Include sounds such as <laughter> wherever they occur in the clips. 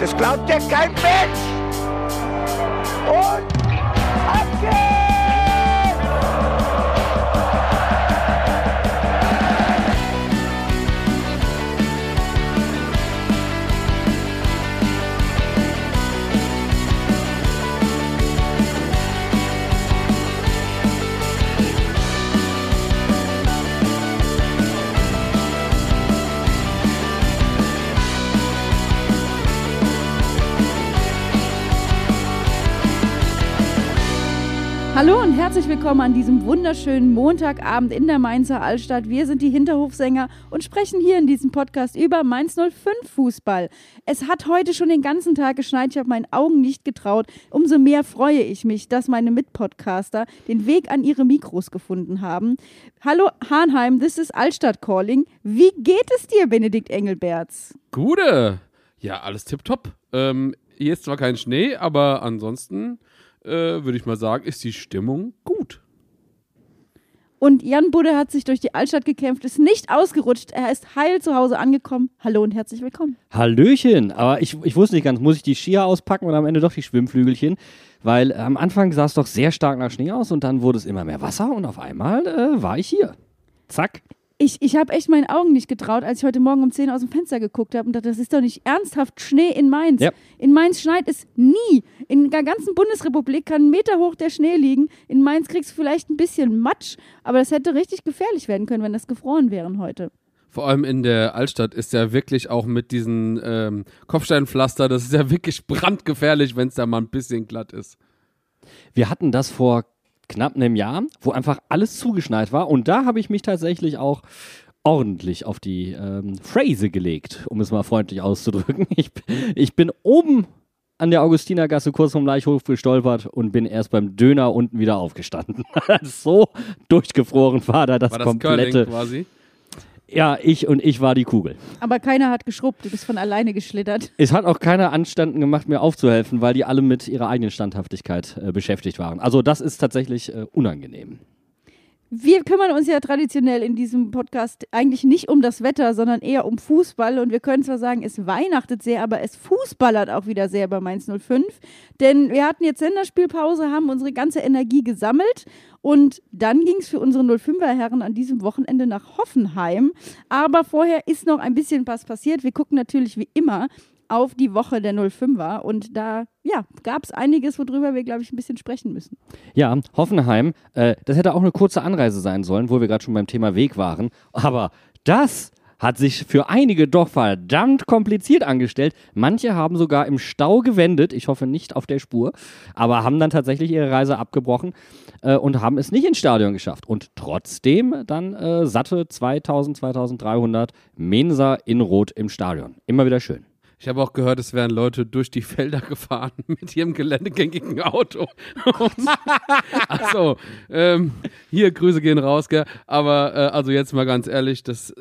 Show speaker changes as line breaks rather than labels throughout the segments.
Das glaubt ja kein Mensch. Und
Hallo und herzlich willkommen an diesem wunderschönen Montagabend in der Mainzer Altstadt. Wir sind die Hinterhofsänger und sprechen hier in diesem Podcast über Mainz 05 Fußball. Es hat heute schon den ganzen Tag geschneit. Ich habe meinen Augen nicht getraut. Umso mehr freue ich mich, dass meine Mitpodcaster den Weg an ihre Mikros gefunden haben. Hallo Hahnheim, this is Altstadt Calling. Wie geht es dir, Benedikt Engelberts?
Gute. Ja, alles tipptopp. Ähm, hier ist zwar kein Schnee, aber ansonsten äh, würde ich mal sagen, ist die Stimmung gut.
Und Jan Budde hat sich durch die Altstadt gekämpft, ist nicht ausgerutscht. Er ist heil zu Hause angekommen. Hallo und herzlich willkommen.
Hallöchen. Aber ich, ich wusste nicht ganz, muss ich die Skier auspacken oder am Ende doch die Schwimmflügelchen? Weil am Anfang sah es doch sehr stark nach Schnee aus und dann wurde es immer mehr Wasser und auf einmal äh, war ich hier. Zack.
Ich, ich habe echt meinen Augen nicht getraut, als ich heute Morgen um 10 aus dem Fenster geguckt habe und dachte, das ist doch nicht ernsthaft Schnee in Mainz.
Ja.
In Mainz schneit es nie. In der ganzen Bundesrepublik kann ein Meter hoch der Schnee liegen. In Mainz kriegst du vielleicht ein bisschen Matsch, aber das hätte richtig gefährlich werden können, wenn das gefroren wären heute.
Vor allem in der Altstadt ist ja wirklich auch mit diesen ähm, Kopfsteinpflaster, das ist ja wirklich brandgefährlich, wenn es da mal ein bisschen glatt ist.
Wir hatten das vor knapp einem Jahr, wo einfach alles zugeschneit war. Und da habe ich mich tatsächlich auch ordentlich auf die ähm, Phrase gelegt, um es mal freundlich auszudrücken. <laughs> Ich, ich bin oben an der Augustinergasse kurz vom Leichhof gestolpert und bin erst beim Döner unten wieder aufgestanden. <laughs> so durchgefroren war da das,
War das
komplette.
Curling quasi?
Ja, ich und ich war die Kugel.
Aber keiner hat geschrubbt, du bist von alleine geschlittert.
Es hat auch keiner Anstanden gemacht, mir aufzuhelfen, weil die alle mit ihrer eigenen Standhaftigkeit äh, beschäftigt waren. Also das ist tatsächlich äh, unangenehm.
Wir kümmern uns ja traditionell in diesem Podcast eigentlich nicht um das Wetter, sondern eher um Fußball. Und wir können zwar sagen, es weihnachtet sehr, aber es fußballert auch wieder sehr bei Mainz 05. Denn wir hatten jetzt Senderspielpause, haben unsere ganze Energie gesammelt. Und dann ging es für unsere 05er Herren an diesem Wochenende nach Hoffenheim. Aber vorher ist noch ein bisschen was passiert. Wir gucken natürlich wie immer auf die Woche der 05er. Und da ja, gab es einiges, worüber wir, glaube ich, ein bisschen sprechen müssen.
Ja, Hoffenheim, äh, das hätte auch eine kurze Anreise sein sollen, wo wir gerade schon beim Thema Weg waren. Aber das hat sich für einige doch verdammt kompliziert angestellt. Manche haben sogar im Stau gewendet, ich hoffe nicht auf der Spur, aber haben dann tatsächlich ihre Reise abgebrochen äh, und haben es nicht ins Stadion geschafft. Und trotzdem dann äh, satte 2000, 2300 Mensa in Rot im Stadion. Immer wieder schön.
Ich habe auch gehört, es wären Leute durch die Felder <laughs> gefahren mit ihrem geländegängigen Auto. <laughs> Achso, ähm, hier Grüße gehen raus, gell? Aber äh, also jetzt mal ganz ehrlich, das,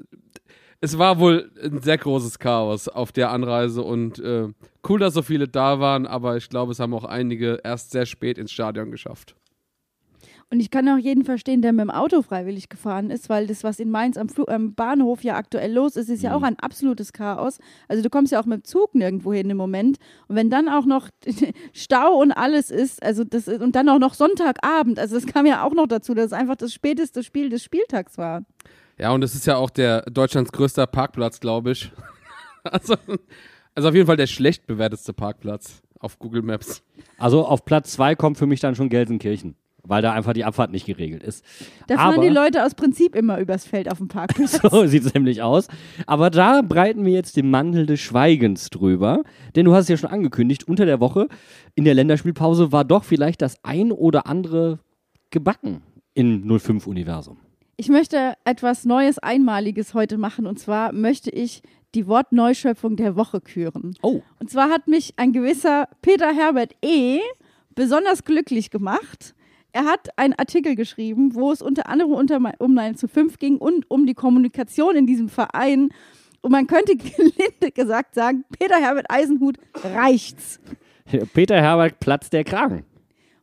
es war wohl ein sehr großes Chaos auf der Anreise und äh, cool, dass so viele da waren, aber ich glaube, es haben auch einige erst sehr spät ins Stadion geschafft.
Und ich kann auch jeden verstehen, der mit dem Auto freiwillig gefahren ist, weil das, was in Mainz am, Flu am Bahnhof ja aktuell los ist, ist ja auch ein absolutes Chaos. Also du kommst ja auch mit dem Zug nirgendwo hin im Moment. Und wenn dann auch noch <laughs> Stau und alles ist, also das ist, und dann auch noch Sonntagabend, also das kam ja auch noch dazu, dass es einfach das späteste Spiel des Spieltags war.
Ja, und es ist ja auch der Deutschlands größter Parkplatz, glaube ich. <laughs> also, also auf jeden Fall der schlecht bewertetste Parkplatz auf Google Maps.
Also auf Platz zwei kommt für mich dann schon Gelsenkirchen, weil da einfach die Abfahrt nicht geregelt ist.
Da fahren
Aber-
die Leute aus Prinzip immer übers Feld auf dem Parkplatz. <laughs>
So sieht es nämlich aus. Aber da breiten wir jetzt den Mantel des Schweigens drüber. Denn du hast es ja schon angekündigt, unter der Woche in der Länderspielpause war doch vielleicht das ein oder andere gebacken im 05-Universum.
Ich möchte etwas Neues, Einmaliges heute machen. Und zwar möchte ich die Wortneuschöpfung der Woche küren.
Oh.
Und zwar hat mich ein gewisser Peter Herbert E. besonders glücklich gemacht. Er hat einen Artikel geschrieben, wo es unter anderem unter, um 9 zu 5 ging und um die Kommunikation in diesem Verein. Und man könnte <laughs> gelinde gesagt sagen, Peter Herbert Eisenhut reicht's. <laughs>
Peter Herbert platzt der Kragen.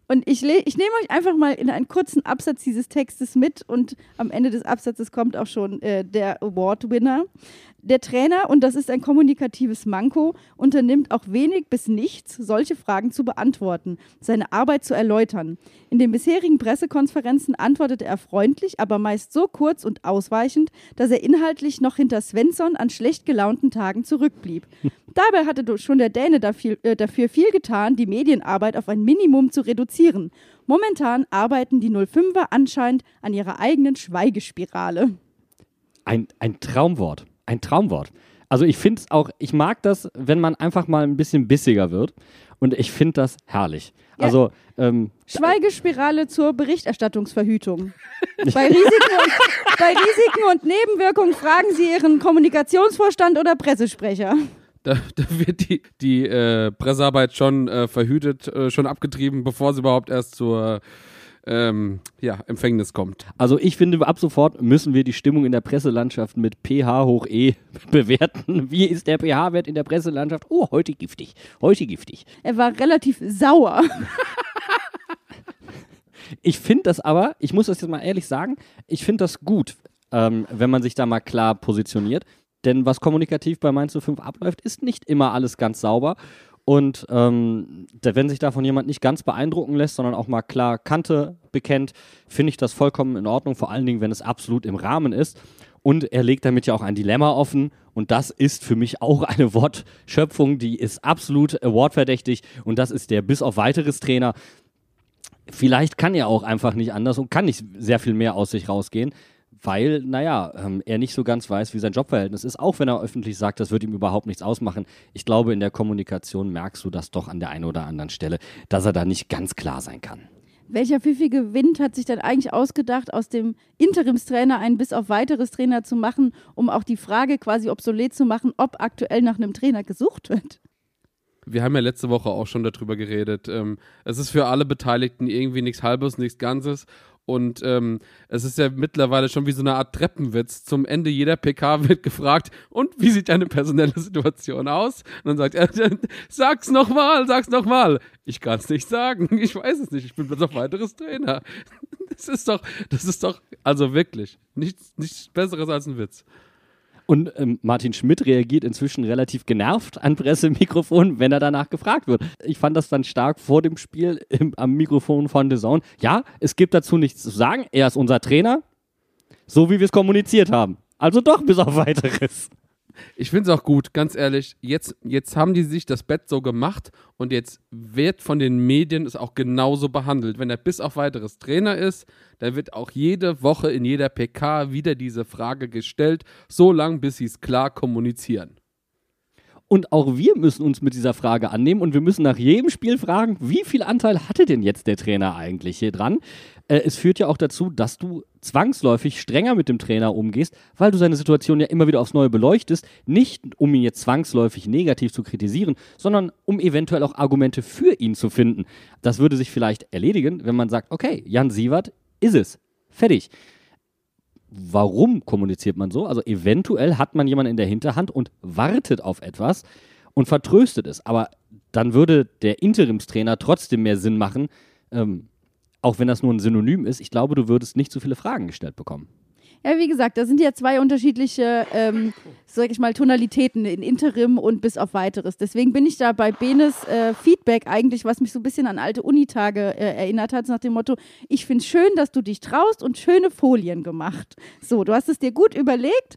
Und ich, ich nehme euch einfach mal in einen kurzen Absatz dieses Textes mit und am Ende des Absatzes kommt auch schon äh, der Award-Winner. Der Trainer, und das ist ein kommunikatives Manko, unternimmt auch wenig bis nichts, solche Fragen zu beantworten, seine Arbeit zu erläutern. In den bisherigen Pressekonferenzen antwortete er freundlich, aber meist so kurz und ausweichend, dass er inhaltlich noch hinter Svensson an schlecht gelaunten Tagen zurückblieb. <laughs> Dabei hatte schon der Däne dafür, äh, dafür viel getan, die Medienarbeit auf ein Minimum zu reduzieren. Momentan arbeiten die 05er anscheinend an ihrer eigenen Schweigespirale.
Ein, ein Traumwort. Ein Traumwort. Also ich finde es auch, ich mag das, wenn man einfach mal ein bisschen bissiger wird. Und ich finde das herrlich.
Ja.
Also, ähm,
Schweigespirale zur Berichterstattungsverhütung. <laughs> bei, Risiken und, bei Risiken und Nebenwirkungen fragen Sie Ihren Kommunikationsvorstand oder Pressesprecher.
Da, da wird die, die äh, Pressearbeit schon äh, verhütet, äh, schon abgetrieben, bevor sie überhaupt erst zur ähm, ja, Empfängnis kommt.
also ich finde, ab sofort müssen wir die Stimmung in der Presselandschaft mit pH hoch E <laughs> bewerten. Wie ist der pH-Wert in der Presselandschaft? Oh, heute giftig. Heute giftig.
Er war relativ sauer. <laughs>
Ich finde das aber, ich muss das jetzt mal ehrlich sagen, ich finde das gut, ähm, wenn man sich da mal klar positioniert. Denn was kommunikativ bei Mainz 05 abläuft, ist nicht immer alles ganz sauber. Und ähm, wenn sich davon jemand nicht ganz beeindrucken lässt, sondern auch mal klar Kante bekennt, finde ich das vollkommen in Ordnung, vor allen Dingen, wenn es absolut im Rahmen ist. Und er legt damit ja auch ein Dilemma offen. Und das ist für mich auch eine Wortschöpfung, die ist absolut awardverdächtig. Und das ist der bis auf weiteres Trainer. Vielleicht kann er auch einfach nicht anders und kann nicht sehr viel mehr aus sich rausgehen, weil, naja, ähm, er nicht so ganz weiß, wie sein Jobverhältnis ist, auch wenn er öffentlich sagt, das wird ihm überhaupt nichts ausmachen. Ich glaube, in der Kommunikation merkst du das doch an der einen oder anderen Stelle, dass er da nicht ganz klar sein kann.
Welcher pfiffige Wind hat sich dann eigentlich ausgedacht, aus dem Interimstrainer einen bis auf weiteres Trainer zu machen, um auch die Frage quasi obsolet zu machen, ob aktuell nach einem Trainer gesucht wird?
Wir haben ja letzte Woche auch schon darüber geredet. Ähm, es ist für alle Beteiligten irgendwie nichts Halbes, nichts Ganzes. Und ähm, es ist ja mittlerweile schon wie so eine Art Treppenwitz. Zum Ende jeder PK wird gefragt, und wie sieht deine personelle Situation aus? Und dann sagt er, <laughs> sag's nochmal, sag's nochmal. Ich kann's nicht sagen, ich weiß es nicht, ich bin bloß auf weiteres Trainer. <laughs> Das ist doch, das ist doch, also wirklich, nichts, nichts Besseres als ein Witz.
Und ähm, Martin Schmidt reagiert inzwischen relativ genervt an Pressemikrofon, wenn er danach gefragt wird. Ich fand das dann stark vor dem Spiel im, am Mikrofon von The Zone. Ja, es gibt dazu nichts zu sagen. Er ist unser Trainer, so wie wir es kommuniziert haben. Also doch bis auf weiteres.
Ich finde es auch gut, ganz ehrlich. Jetzt, jetzt haben die sich das Bett so gemacht und jetzt wird von den Medien es auch genauso behandelt. Wenn er bis auf weiteres Trainer ist, dann wird auch jede Woche in jeder PK wieder diese Frage gestellt, so lange bis sie es klar kommunizieren.
Und auch wir müssen uns mit dieser Frage annehmen und wir müssen nach jedem Spiel fragen, wie viel Anteil hatte denn jetzt der Trainer eigentlich hier dran? Äh, es führt ja auch dazu, dass du zwangsläufig strenger mit dem Trainer umgehst, weil du seine Situation ja immer wieder aufs Neue beleuchtest, nicht um ihn jetzt zwangsläufig negativ zu kritisieren, sondern um eventuell auch Argumente für ihn zu finden. Das würde sich vielleicht erledigen, wenn man sagt, okay, Jan Sievert ist es. Fertig warum kommuniziert man so? Also eventuell hat man jemanden in der Hinterhand und wartet auf etwas und vertröstet es. Aber dann würde der Interimstrainer trotzdem mehr Sinn machen, ähm, auch wenn das nur ein Synonym ist. Ich glaube, du würdest nicht so viele Fragen gestellt bekommen.
Ja, wie gesagt, da sind ja zwei unterschiedliche, ähm, sag ich mal, Tonalitäten in Interim und bis auf weiteres. Deswegen bin ich da bei Benes äh, Feedback eigentlich, was mich so ein bisschen an alte Unitage äh, erinnert hat, nach dem Motto, ich finde es schön, dass du dich traust und schöne Folien gemacht. So, du hast es dir gut überlegt,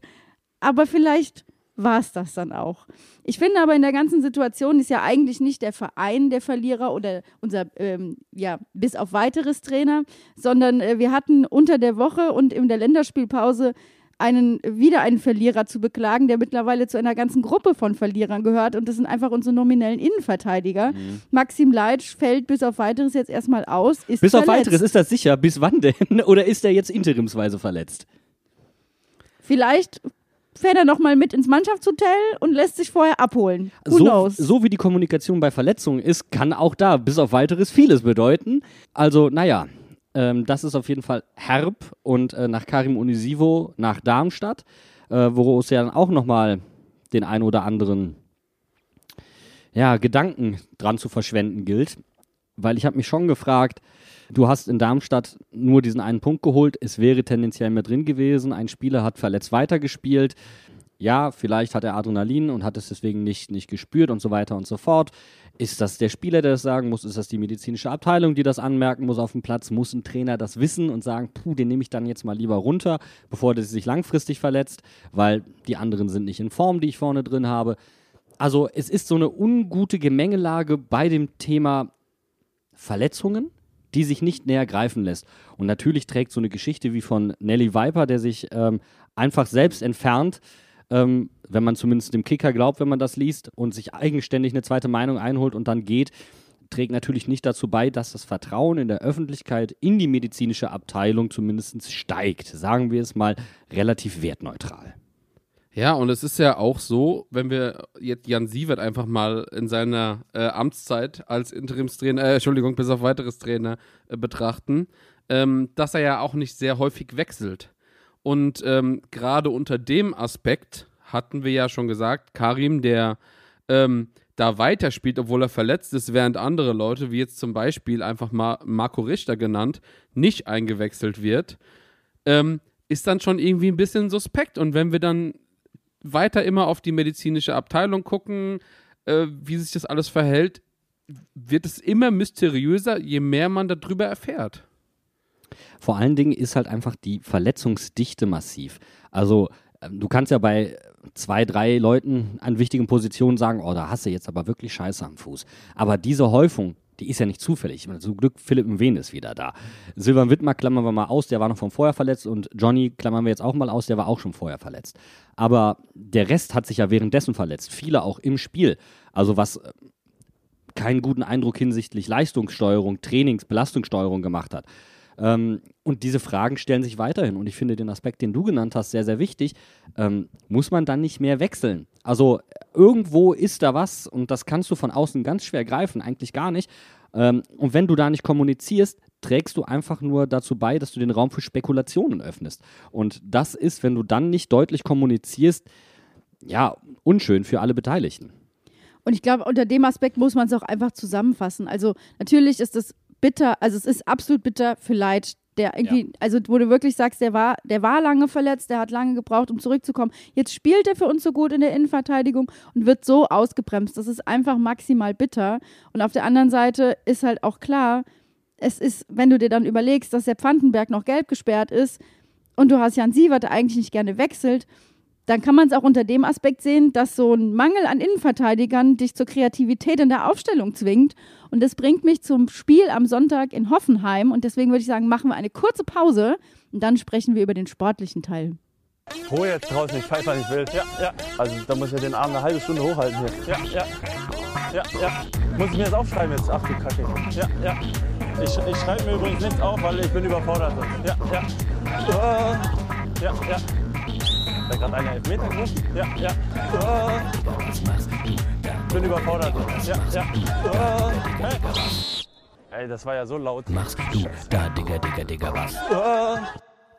aber vielleicht war es das dann auch. Ich finde aber in der ganzen Situation ist ja eigentlich nicht der Verein der Verlierer oder unser, ähm, ja, bis auf weiteres Trainer, sondern äh, wir hatten unter der Woche und in der Länderspielpause einen, wieder einen Verlierer zu beklagen, der mittlerweile zu einer ganzen Gruppe von Verlierern gehört und das sind einfach unsere nominellen Innenverteidiger.
Mhm.
Maxim Leitsch fällt bis auf weiteres jetzt erstmal aus. Ist
Bis auf
verletzt.
weiteres, ist das sicher? Bis wann denn? <laughs> Oder ist er jetzt interimsweise verletzt?
Vielleicht fährt er nochmal mit ins Mannschaftshotel und lässt sich vorher abholen. Who
So,
knows?
so wie die Kommunikation bei Verletzungen ist, kann auch da bis auf weiteres vieles bedeuten. Also, naja, ähm, das ist auf jeden Fall herb und äh, nach Karim Unisivo nach Darmstadt, äh, wo es ja dann auch nochmal den ein oder anderen ja, Gedanken dran zu verschwenden gilt. weil ich habe mich schon gefragt, du hast in Darmstadt nur diesen einen Punkt geholt, es wäre tendenziell mehr drin gewesen, ein Spieler hat verletzt weitergespielt. Ja, vielleicht hat er Adrenalin und hat es deswegen nicht, nicht gespürt und so weiter und so fort. Ist das der Spieler, der das sagen muss? Ist das die medizinische Abteilung, die das anmerken muss auf dem Platz? Muss ein Trainer das wissen und sagen, puh, den nehme ich dann jetzt mal lieber runter, bevor der sich langfristig verletzt, weil die anderen sind nicht in Form, die ich vorne drin habe. Also es ist so eine ungute Gemengelage bei dem Thema Verletzungen, die sich nicht näher greifen lässt. Und natürlich trägt so eine Geschichte wie von Nelly Viper, der sich ähm, einfach selbst entfernt, ähm, wenn man zumindest dem Kicker glaubt, wenn man das liest und sich eigenständig eine zweite Meinung einholt und dann geht, trägt natürlich nicht dazu bei, dass das Vertrauen in der Öffentlichkeit in die medizinische Abteilung zumindest steigt. Sagen wir es mal relativ wertneutral.
Ja, und es ist ja auch so, wenn wir jetzt Jan Sievert einfach mal in seiner äh, Amtszeit als Interimstrainer, äh, Entschuldigung, bis auf weiteres Trainer äh, betrachten, ähm, dass er ja auch nicht sehr häufig wechselt. Und ähm, gerade unter dem Aspekt hatten wir ja schon gesagt, Karim, der ähm, da weiterspielt, obwohl er verletzt ist, während andere Leute, wie jetzt zum Beispiel einfach mal Marco Richter genannt, nicht eingewechselt wird, ähm, ist dann schon irgendwie ein bisschen suspekt. Und wenn wir dann weiter immer auf die medizinische Abteilung gucken, äh, wie sich das alles verhält, wird es immer mysteriöser, je mehr man darüber erfährt.
Vor allen Dingen ist halt einfach die Verletzungsdichte massiv. Also ähm, du kannst ja bei zwei, drei Leuten an wichtigen Positionen sagen, oh, da hast du jetzt aber wirklich Scheiße am Fuß. Aber diese Häufung, die ist ja nicht zufällig. Ich meine, zum Glück Philipp Mwen ist wieder da. Silvan Wittmer klammern wir mal aus, der war noch von vorher verletzt und Johnny klammern wir jetzt auch mal aus, der war auch schon vorher verletzt. Aber der Rest hat sich ja währenddessen verletzt, viele auch im Spiel. Also was äh, keinen guten Eindruck hinsichtlich Leistungssteuerung, Trainings, Belastungssteuerung gemacht hat. Ähm, und diese Fragen stellen sich weiterhin. Und ich finde den Aspekt, den du genannt hast, sehr, sehr wichtig. Ähm, muss man dann nicht mehr wechseln? Also irgendwo ist da was und das kannst du von außen ganz schwer greifen, eigentlich gar nicht. Ähm, und wenn du da nicht kommunizierst, trägst du einfach nur dazu bei, dass du den Raum für Spekulationen öffnest. Und das ist, wenn du dann nicht deutlich kommunizierst, ja, unschön für alle Beteiligten.
Und ich glaube, unter dem Aspekt muss man es auch einfach zusammenfassen. Also natürlich ist es bitter, also es ist absolut bitter für Leid, der irgendwie, ja. also wo du wirklich sagst, der war, der war lange verletzt, der hat lange gebraucht, um zurückzukommen. Jetzt spielt er für uns so gut in der Innenverteidigung und wird so ausgebremst. Das ist einfach maximal bitter. Und auf der anderen Seite ist halt auch klar, es ist, wenn du dir dann überlegst, dass der Pfandenberg noch gelb gesperrt ist und du hast Jan Sievert, der eigentlich nicht gerne wechselt, dann kann man es auch unter dem Aspekt sehen, dass so ein Mangel an Innenverteidigern dich zur Kreativität in der Aufstellung zwingt. Und das bringt mich zum Spiel am Sonntag in Hoffenheim. Und deswegen würde ich sagen, machen wir eine kurze Pause und dann sprechen wir über den sportlichen Teil.
Hol jetzt draußen, ich pfeife nicht wild. Ja, ja. Also da muss ich den Arm eine halbe Stunde hochhalten hier. Ja, ja. Ja, ja. Muss ich mir das aufschreiben jetzt? Ach du Kacke. Ja, ja. Ich, ich schreibe mir übrigens nichts auf, weil ich bin überfordert. Ja, ja. Uh, ja, ja. Da gerade einer Elfmeter gerufen? Ja, ja. Ich bin überfordert. Ja, ja. Hey. Ey, das war ja so laut.
Machst du da, Digga, Digga, Digga, was?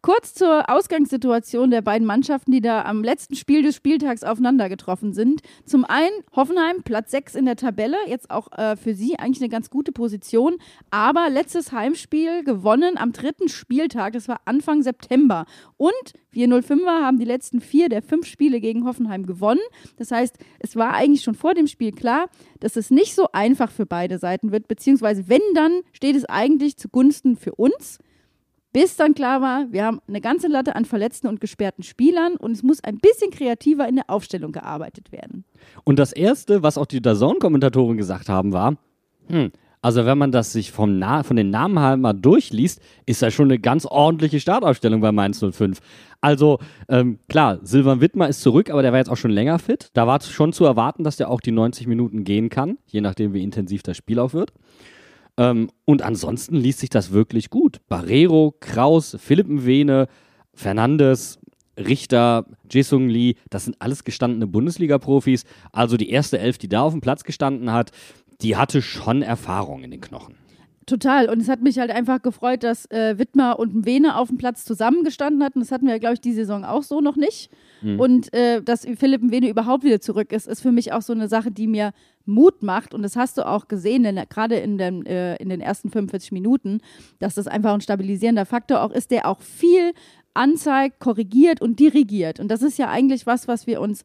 Kurz zur Ausgangssituation der beiden Mannschaften, die da am letzten Spiel des Spieltags aufeinander getroffen sind. Zum einen Hoffenheim, Platz 6 in der Tabelle, jetzt auch äh, für sie eigentlich eine ganz gute Position, aber letztes Heimspiel gewonnen am dritten Spieltag, das war Anfang September. Und wir 05er haben die letzten vier der fünf Spiele gegen Hoffenheim gewonnen. Das heißt, es war eigentlich schon vor dem Spiel klar, dass es nicht so einfach für beide Seiten wird, beziehungsweise wenn dann, steht es eigentlich zugunsten für uns bis dann klar war, wir haben eine ganze Latte an verletzten und gesperrten Spielern und es muss ein bisschen kreativer in der Aufstellung gearbeitet werden.
Und das Erste, was auch die DAZN-Kommentatoren gesagt haben, war, hm, also wenn man das sich vom Na von den Namen halt mal durchliest, ist das schon eine ganz ordentliche Startaufstellung bei Mainz 05. Also ähm, klar, Silvan Wittmer ist zurück, aber der war jetzt auch schon länger fit. Da war schon zu erwarten, dass der auch die 90 Minuten gehen kann, je nachdem wie intensiv das Spiel auch wird. Ähm, und ansonsten liest sich das wirklich gut. Barrero, Kraus, Philipp Mwene, Fernandes, Richter, Jisung Lee, das sind alles gestandene Bundesliga-Profis. Also die erste Elf, die da auf dem Platz gestanden hat, die hatte schon Erfahrung in den Knochen.
Total. Und es hat mich halt einfach gefreut, dass äh, Wittmer und Mwene auf dem Platz zusammengestanden hatten. Das hatten wir, glaube ich, die Saison auch so noch nicht. Mhm. Und äh, dass Philipp Mwene überhaupt wieder zurück ist, ist für mich auch so eine Sache, die mir Mut macht. Und das hast du auch gesehen, denn gerade in, den, äh, in den ersten 45 Minuten, dass das einfach ein stabilisierender Faktor auch ist, der auch viel anzeigt, korrigiert und dirigiert. Und das ist ja eigentlich was, was wir uns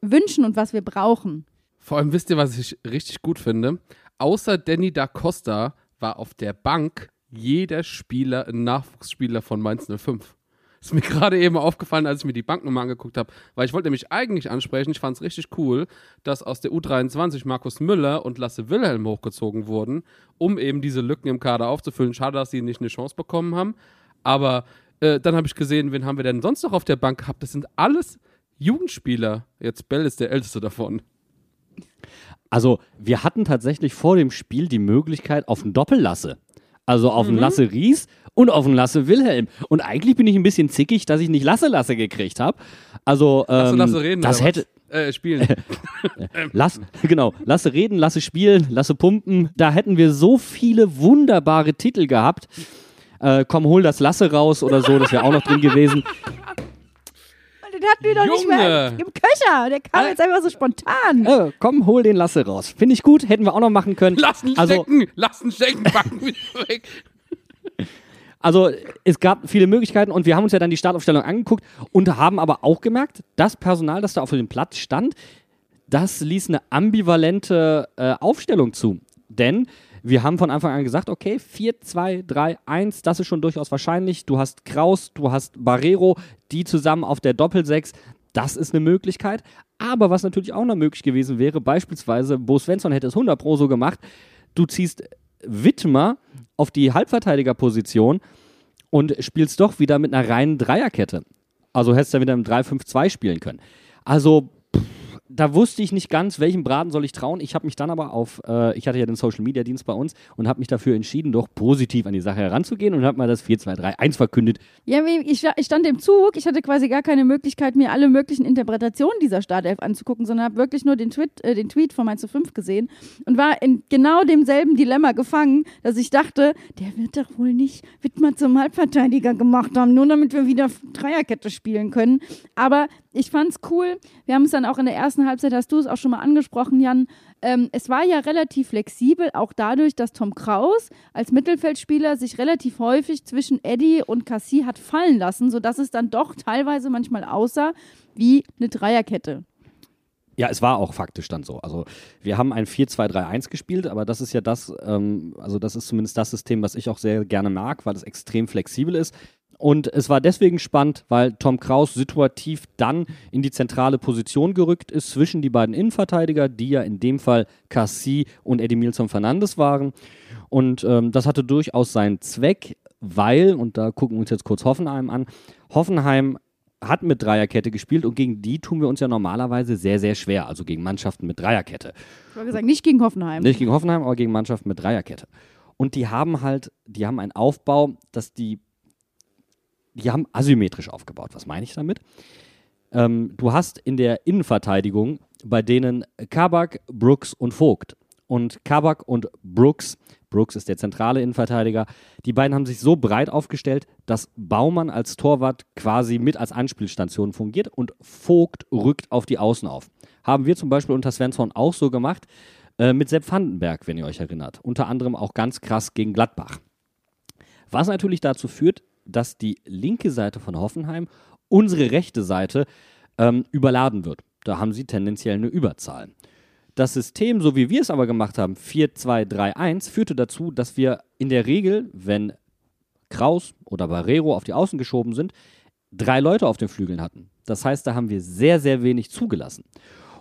wünschen und was wir brauchen.
Vor allem wisst ihr, was ich richtig gut finde? Außer Danny da Costa war auf der Bank jeder Spieler ein Nachwuchsspieler von Mainz 05. Ist mir <laughs> gerade eben aufgefallen, als ich mir die Banknummer angeguckt habe, weil ich wollte nämlich eigentlich ansprechen, ich fand es richtig cool, dass aus der U23 Markus Müller und Lasse Wilhelm hochgezogen wurden, um eben diese Lücken im Kader aufzufüllen. Schade, dass sie nicht eine Chance bekommen haben. Aber äh, dann habe ich gesehen, wen haben wir denn sonst noch auf der Bank gehabt? Das sind alles Jugendspieler. Jetzt Bell ist der älteste davon.
Also, wir hatten tatsächlich vor dem Spiel die Möglichkeit auf einen Doppellasse. Also auf einen Lasse Ries und auf einen Lasse Wilhelm. Und eigentlich bin ich ein bisschen zickig, dass ich nicht Lasse Lasse gekriegt habe. Also,
Lasse,
ähm,
lasse reden.
das hätte.
Äh, spielen. <laughs>
Lass, genau, lasse reden, lasse spielen, lasse pumpen. Da hätten wir so viele wunderbare Titel gehabt. Äh, komm, hol das Lasse raus oder so, das wäre auch noch drin gewesen. <laughs>
Den hatten wir doch nicht mehr
Junge!
im Köcher. Der kam jetzt einfach so spontan.
Äh, komm, hol den Lasse raus. Finde ich gut, hätten wir auch noch machen können.
Lassen
Also-
stecken, lassen stecken, backen wieder weg.
Also es gab viele Möglichkeiten und wir haben uns ja dann die Startaufstellung angeguckt und haben aber auch gemerkt, das Personal, das da auf dem Platz stand, das ließ eine ambivalente äh, Aufstellung zu. Denn wir haben von Anfang an gesagt, okay, 4, 2, 3, 1, das ist schon durchaus wahrscheinlich. Du hast Kraus, du hast Barrero, die zusammen auf der Doppelsechs, das ist eine Möglichkeit. Aber was natürlich auch noch möglich gewesen wäre, beispielsweise Bo Svensson hätte es 100 Pro so gemacht, du ziehst Wittmer auf die Halbverteidigerposition und spielst doch wieder mit einer reinen Dreierkette. Also hättest du ja wieder im 3-5-2 spielen können. Also pff, da wusste ich nicht ganz, welchem Braten soll ich trauen. Ich habe mich dann aber auf, äh, ich hatte ja den Social Media Dienst bei uns und habe mich dafür entschieden, doch positiv an die Sache heranzugehen und habe mal das 4-2-3-1 verkündet.
Ja, ich, ich stand im Zug, ich hatte quasi gar keine Möglichkeit, mir alle möglichen Interpretationen dieser Startelf anzugucken, sondern habe wirklich nur den Tweet, äh, den Tweet von Mainz 5 gesehen und war in genau demselben Dilemma gefangen, dass ich dachte, der wird doch wohl nicht Wittmann zum Halbverteidiger gemacht haben, nur damit wir wieder Dreierkette spielen können. Aber ich fand's cool. Wir haben es dann auch in der ersten Halbzeit, hast du es auch schon mal angesprochen, Jan. Ähm, es war ja relativ flexibel, auch dadurch, dass Tom Kraus als Mittelfeldspieler sich relativ häufig zwischen Eddie und Cassie hat fallen lassen, sodass es dann doch teilweise manchmal aussah wie eine Dreierkette.
Ja, es war auch faktisch dann so. Also wir haben ein 4-2-3-1 gespielt, aber das ist ja das, ähm, also das ist zumindest das System, was ich auch sehr gerne mag, weil es extrem flexibel ist. Und es war deswegen spannend, weil Tom Kraus situativ dann in die zentrale Position gerückt ist zwischen die beiden Innenverteidiger, die ja in dem Fall Cassie und Edimilson Fernandes waren. Und ähm, das hatte durchaus seinen Zweck, weil, und da gucken wir uns jetzt kurz Hoffenheim an, Hoffenheim hat mit Dreierkette gespielt und gegen die tun wir uns ja normalerweise sehr, sehr schwer. Also gegen Mannschaften mit Dreierkette.
Ich habe gesagt, nicht gegen Hoffenheim.
Nicht gegen Hoffenheim, aber gegen Mannschaften mit Dreierkette. Und die haben halt, die haben einen Aufbau, dass die, die haben asymmetrisch aufgebaut. Was meine ich damit? Ähm, du hast in der Innenverteidigung bei denen Kabak, Brooks und Vogt. Und Kabak und Brooks, Brooks ist der zentrale Innenverteidiger, die beiden haben sich so breit aufgestellt, dass Baumann als Torwart quasi mit als Anspielstation fungiert und Vogt rückt auf die Außen auf. Haben wir zum Beispiel unter Svensson auch so gemacht, äh, mit Sepp Vandenberg, wenn ihr euch erinnert. Unter anderem auch ganz krass gegen Gladbach. Was natürlich dazu führt, dass die linke Seite von Hoffenheim unsere rechte Seite ähm, überladen wird. Da haben sie tendenziell eine Überzahl. Das System, so wie wir es aber gemacht haben, 4-2-3-1, führte dazu, dass wir in der Regel, wenn Kraus oder Barrero auf die Außen geschoben sind, drei Leute auf den Flügeln hatten. Das heißt, da haben wir sehr, sehr wenig zugelassen.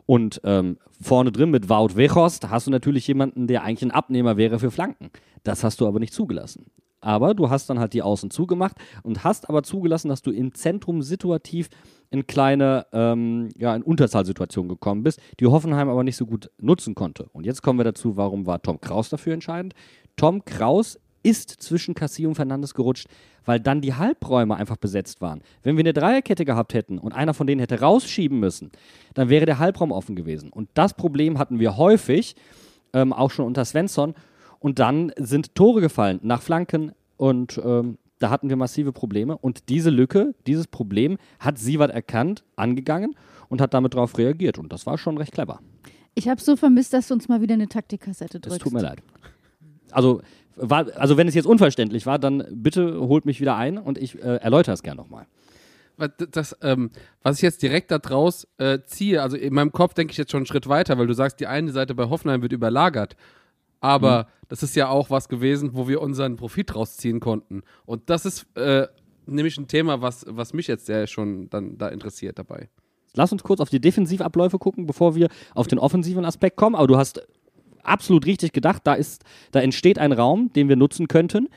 Und ähm, vorne drin mit Wout Weghorst hast du natürlich jemanden, der eigentlich ein Abnehmer wäre für Flanken. Das hast du aber nicht zugelassen. Aber du hast dann halt die Außen zugemacht und hast aber zugelassen, dass du im Zentrum situativ in kleine, ähm, ja, in Unterzahlsituationen gekommen bist, die Hoffenheim aber nicht so gut nutzen konnte. Und jetzt kommen wir dazu, warum war Tom Kraus dafür entscheidend? Tom Kraus ist zwischen Cassie und Fernandes gerutscht, weil dann die Halbräume einfach besetzt waren. Wenn wir eine Dreierkette gehabt hätten und einer von denen hätte rausschieben müssen, dann wäre der Halbraum offen gewesen. Und das Problem hatten wir häufig, ähm, auch schon unter Svensson. Und dann sind Tore gefallen nach Flanken und ähm, da hatten wir massive Probleme. Und diese Lücke, dieses Problem hat Sievert erkannt, angegangen und hat damit darauf reagiert. Und das war schon recht clever.
Ich habe so vermisst, dass du uns mal wieder eine Taktikkassette drückst.
Es tut mir leid. Also, war, also wenn es jetzt unverständlich war, dann bitte holt mich wieder ein und ich äh, erläutere es gerne nochmal.
Was- Das, ähm, was ich jetzt direkt daraus äh, ziehe, also in meinem Kopf denke ich jetzt schon einen Schritt weiter, weil du sagst, die eine Seite bei Hoffenheim wird überlagert. Aber das ist ja auch was gewesen, wo wir unseren Profit rausziehen konnten. Und das ist äh, nämlich ein Thema, was, was mich jetzt sehr schon dann da interessiert dabei.
Lass uns kurz auf die Defensivabläufe gucken, bevor wir auf den offensiven Aspekt kommen. Aber du hast absolut richtig gedacht, da, ist, da entsteht ein Raum, den wir nutzen könnten.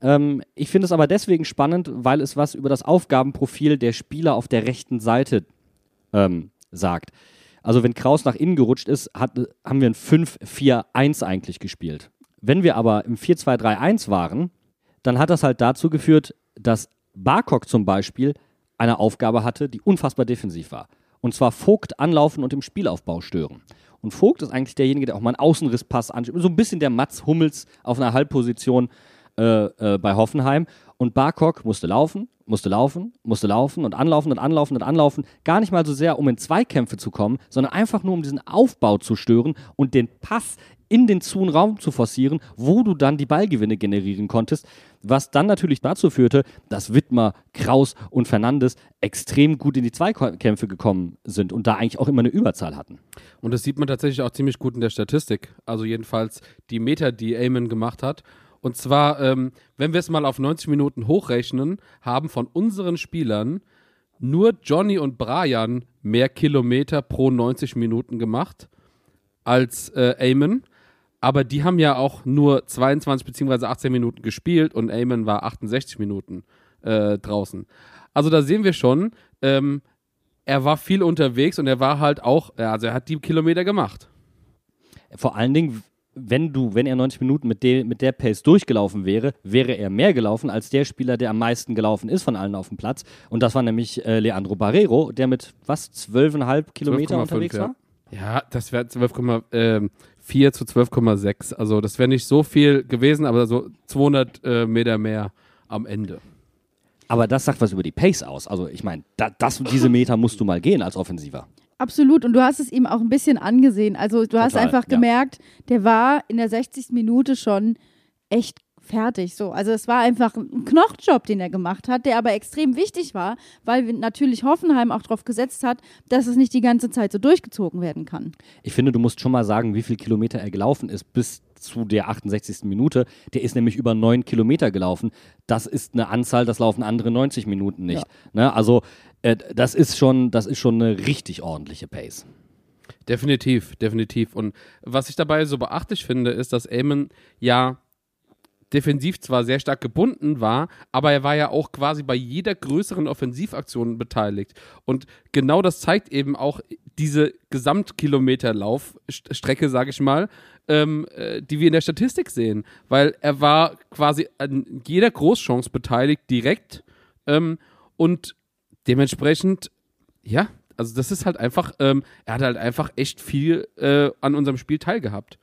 Ähm, ich finde es aber deswegen spannend, weil es was über das Aufgabenprofil der Spieler auf der rechten Seite ähm, sagt. Also wenn Kraus nach innen gerutscht ist, hat, haben wir ein 5-4-1 eigentlich gespielt. Wenn wir aber im 4-2-3-1 waren, dann hat das halt dazu geführt, dass Barkok zum Beispiel eine Aufgabe hatte, die unfassbar defensiv war. Und zwar Vogt anlaufen und im Spielaufbau stören. Und Vogt ist eigentlich derjenige, der auch mal einen Außenrisspass anspielt. So ein bisschen der Mats Hummels auf einer Halbposition äh, äh, bei Hoffenheim. Und Barkok musste laufen, musste laufen, musste laufen und anlaufen und anlaufen und anlaufen. Gar nicht mal so sehr, um in Zweikämpfe zu kommen, sondern einfach nur, um diesen Aufbau zu stören und den Pass in den zuen Raum zu forcieren, wo du dann die Ballgewinne generieren konntest, was dann natürlich dazu führte, dass Wittmer, Kraus und Fernandes extrem gut in die Zweikämpfe gekommen sind und da eigentlich auch immer eine Überzahl hatten.
Und das sieht man tatsächlich auch ziemlich gut in der Statistik. Also jedenfalls die Meter, die Eamon gemacht hat. Und zwar, ähm, wenn wir es mal auf 90 Minuten hochrechnen, haben von unseren Spielern nur Johnny und Brian mehr Kilometer pro 90 Minuten gemacht als äh, Eamon. Aber die haben ja auch nur 22 bzw. 18 Minuten gespielt und Eamon war 68 Minuten äh, draußen. Also da sehen wir schon, ähm, er war viel unterwegs und er war halt auch, also er hat die Kilometer gemacht.
Vor allen Dingen, wenn du, wenn er 90 Minuten mit, de, mit der Pace durchgelaufen wäre, wäre er mehr gelaufen als der Spieler, der am meisten gelaufen ist von allen auf dem Platz. Und das war nämlich äh, Leandro Barrero, der mit was, 12,5 Kilometer
12,5,
unterwegs
ja.
war?
Ja, das wäre 12,4 zu 12,6. Also das wäre nicht so viel gewesen, aber so 200 äh, Meter mehr am Ende.
Aber das sagt was über die Pace aus. Also ich meine, da, das, diese Meter musst du mal gehen als Offensiver.
Absolut. Und du hast es ihm auch ein bisschen angesehen. Also du hast
Total,
einfach
ja.
gemerkt, der war in der 60. Minute schon echt fertig. So. Also es war einfach ein Knochenjob, den er gemacht hat, der aber extrem wichtig war, weil natürlich Hoffenheim auch darauf gesetzt hat, dass es nicht die ganze Zeit so durchgezogen werden kann.
Ich finde, du musst schon mal sagen, wie viel Kilometer er gelaufen ist bis zu der 68. Minute. Der ist nämlich über neun Kilometer gelaufen. Das ist eine Anzahl, das laufen andere 90 Minuten nicht. Ne? Also äh, das ist schon, das ist schon eine richtig ordentliche Pace.
Definitiv, definitiv. Und was ich dabei so beachtlich finde, ist, dass Eamon ja defensiv zwar sehr stark gebunden war, aber er war ja auch quasi bei jeder größeren Offensivaktion beteiligt. Und genau das zeigt eben auch diese Gesamtkilometerlaufstrecke, sage ich mal, ähm, äh, die wir in der Statistik sehen. Weil er war quasi an jeder Großchance beteiligt, direkt. Ähm, und dementsprechend, ja, also das ist halt einfach, ähm, er hat halt einfach echt viel äh, an unserem Spiel teilgehabt.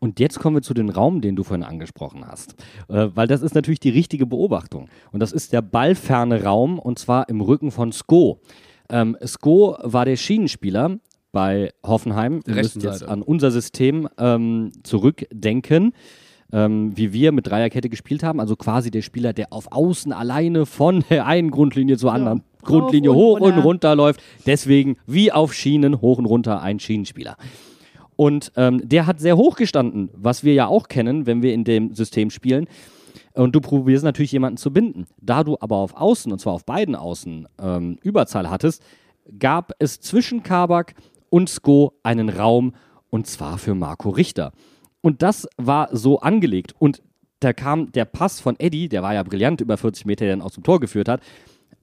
Und jetzt kommen wir zu dem Raum, den du vorhin angesprochen hast. Äh, weil das ist natürlich die richtige Beobachtung. Und das ist der ballferne Raum und zwar im Rücken von Sko. Ähm, Sko war der Schienenspieler bei Hoffenheim. Wir müssen jetzt an unser System ähm, zurückdenken. Ähm, wie wir mit Dreierkette gespielt haben, also quasi der Spieler, der auf Außen alleine von der einen Grundlinie zur anderen Grundlinie
Rauf und
hoch und
runter.
runter läuft. Deswegen wie auf Schienen hoch und runter ein Schienenspieler. Und ähm, der hat sehr hoch gestanden, was wir ja auch kennen, wenn wir in dem System spielen. Und du probierst natürlich jemanden zu binden. Da du aber auf Außen, und zwar auf beiden Außen, ähm, Überzahl hattest, gab es zwischen Kabak und Sko einen Raum, und zwar für Marco Richter. Und das war so angelegt. Und da kam der Pass von Eddie, der war ja brillant, über 40 Meter, der dann aus dem Tor geführt hat.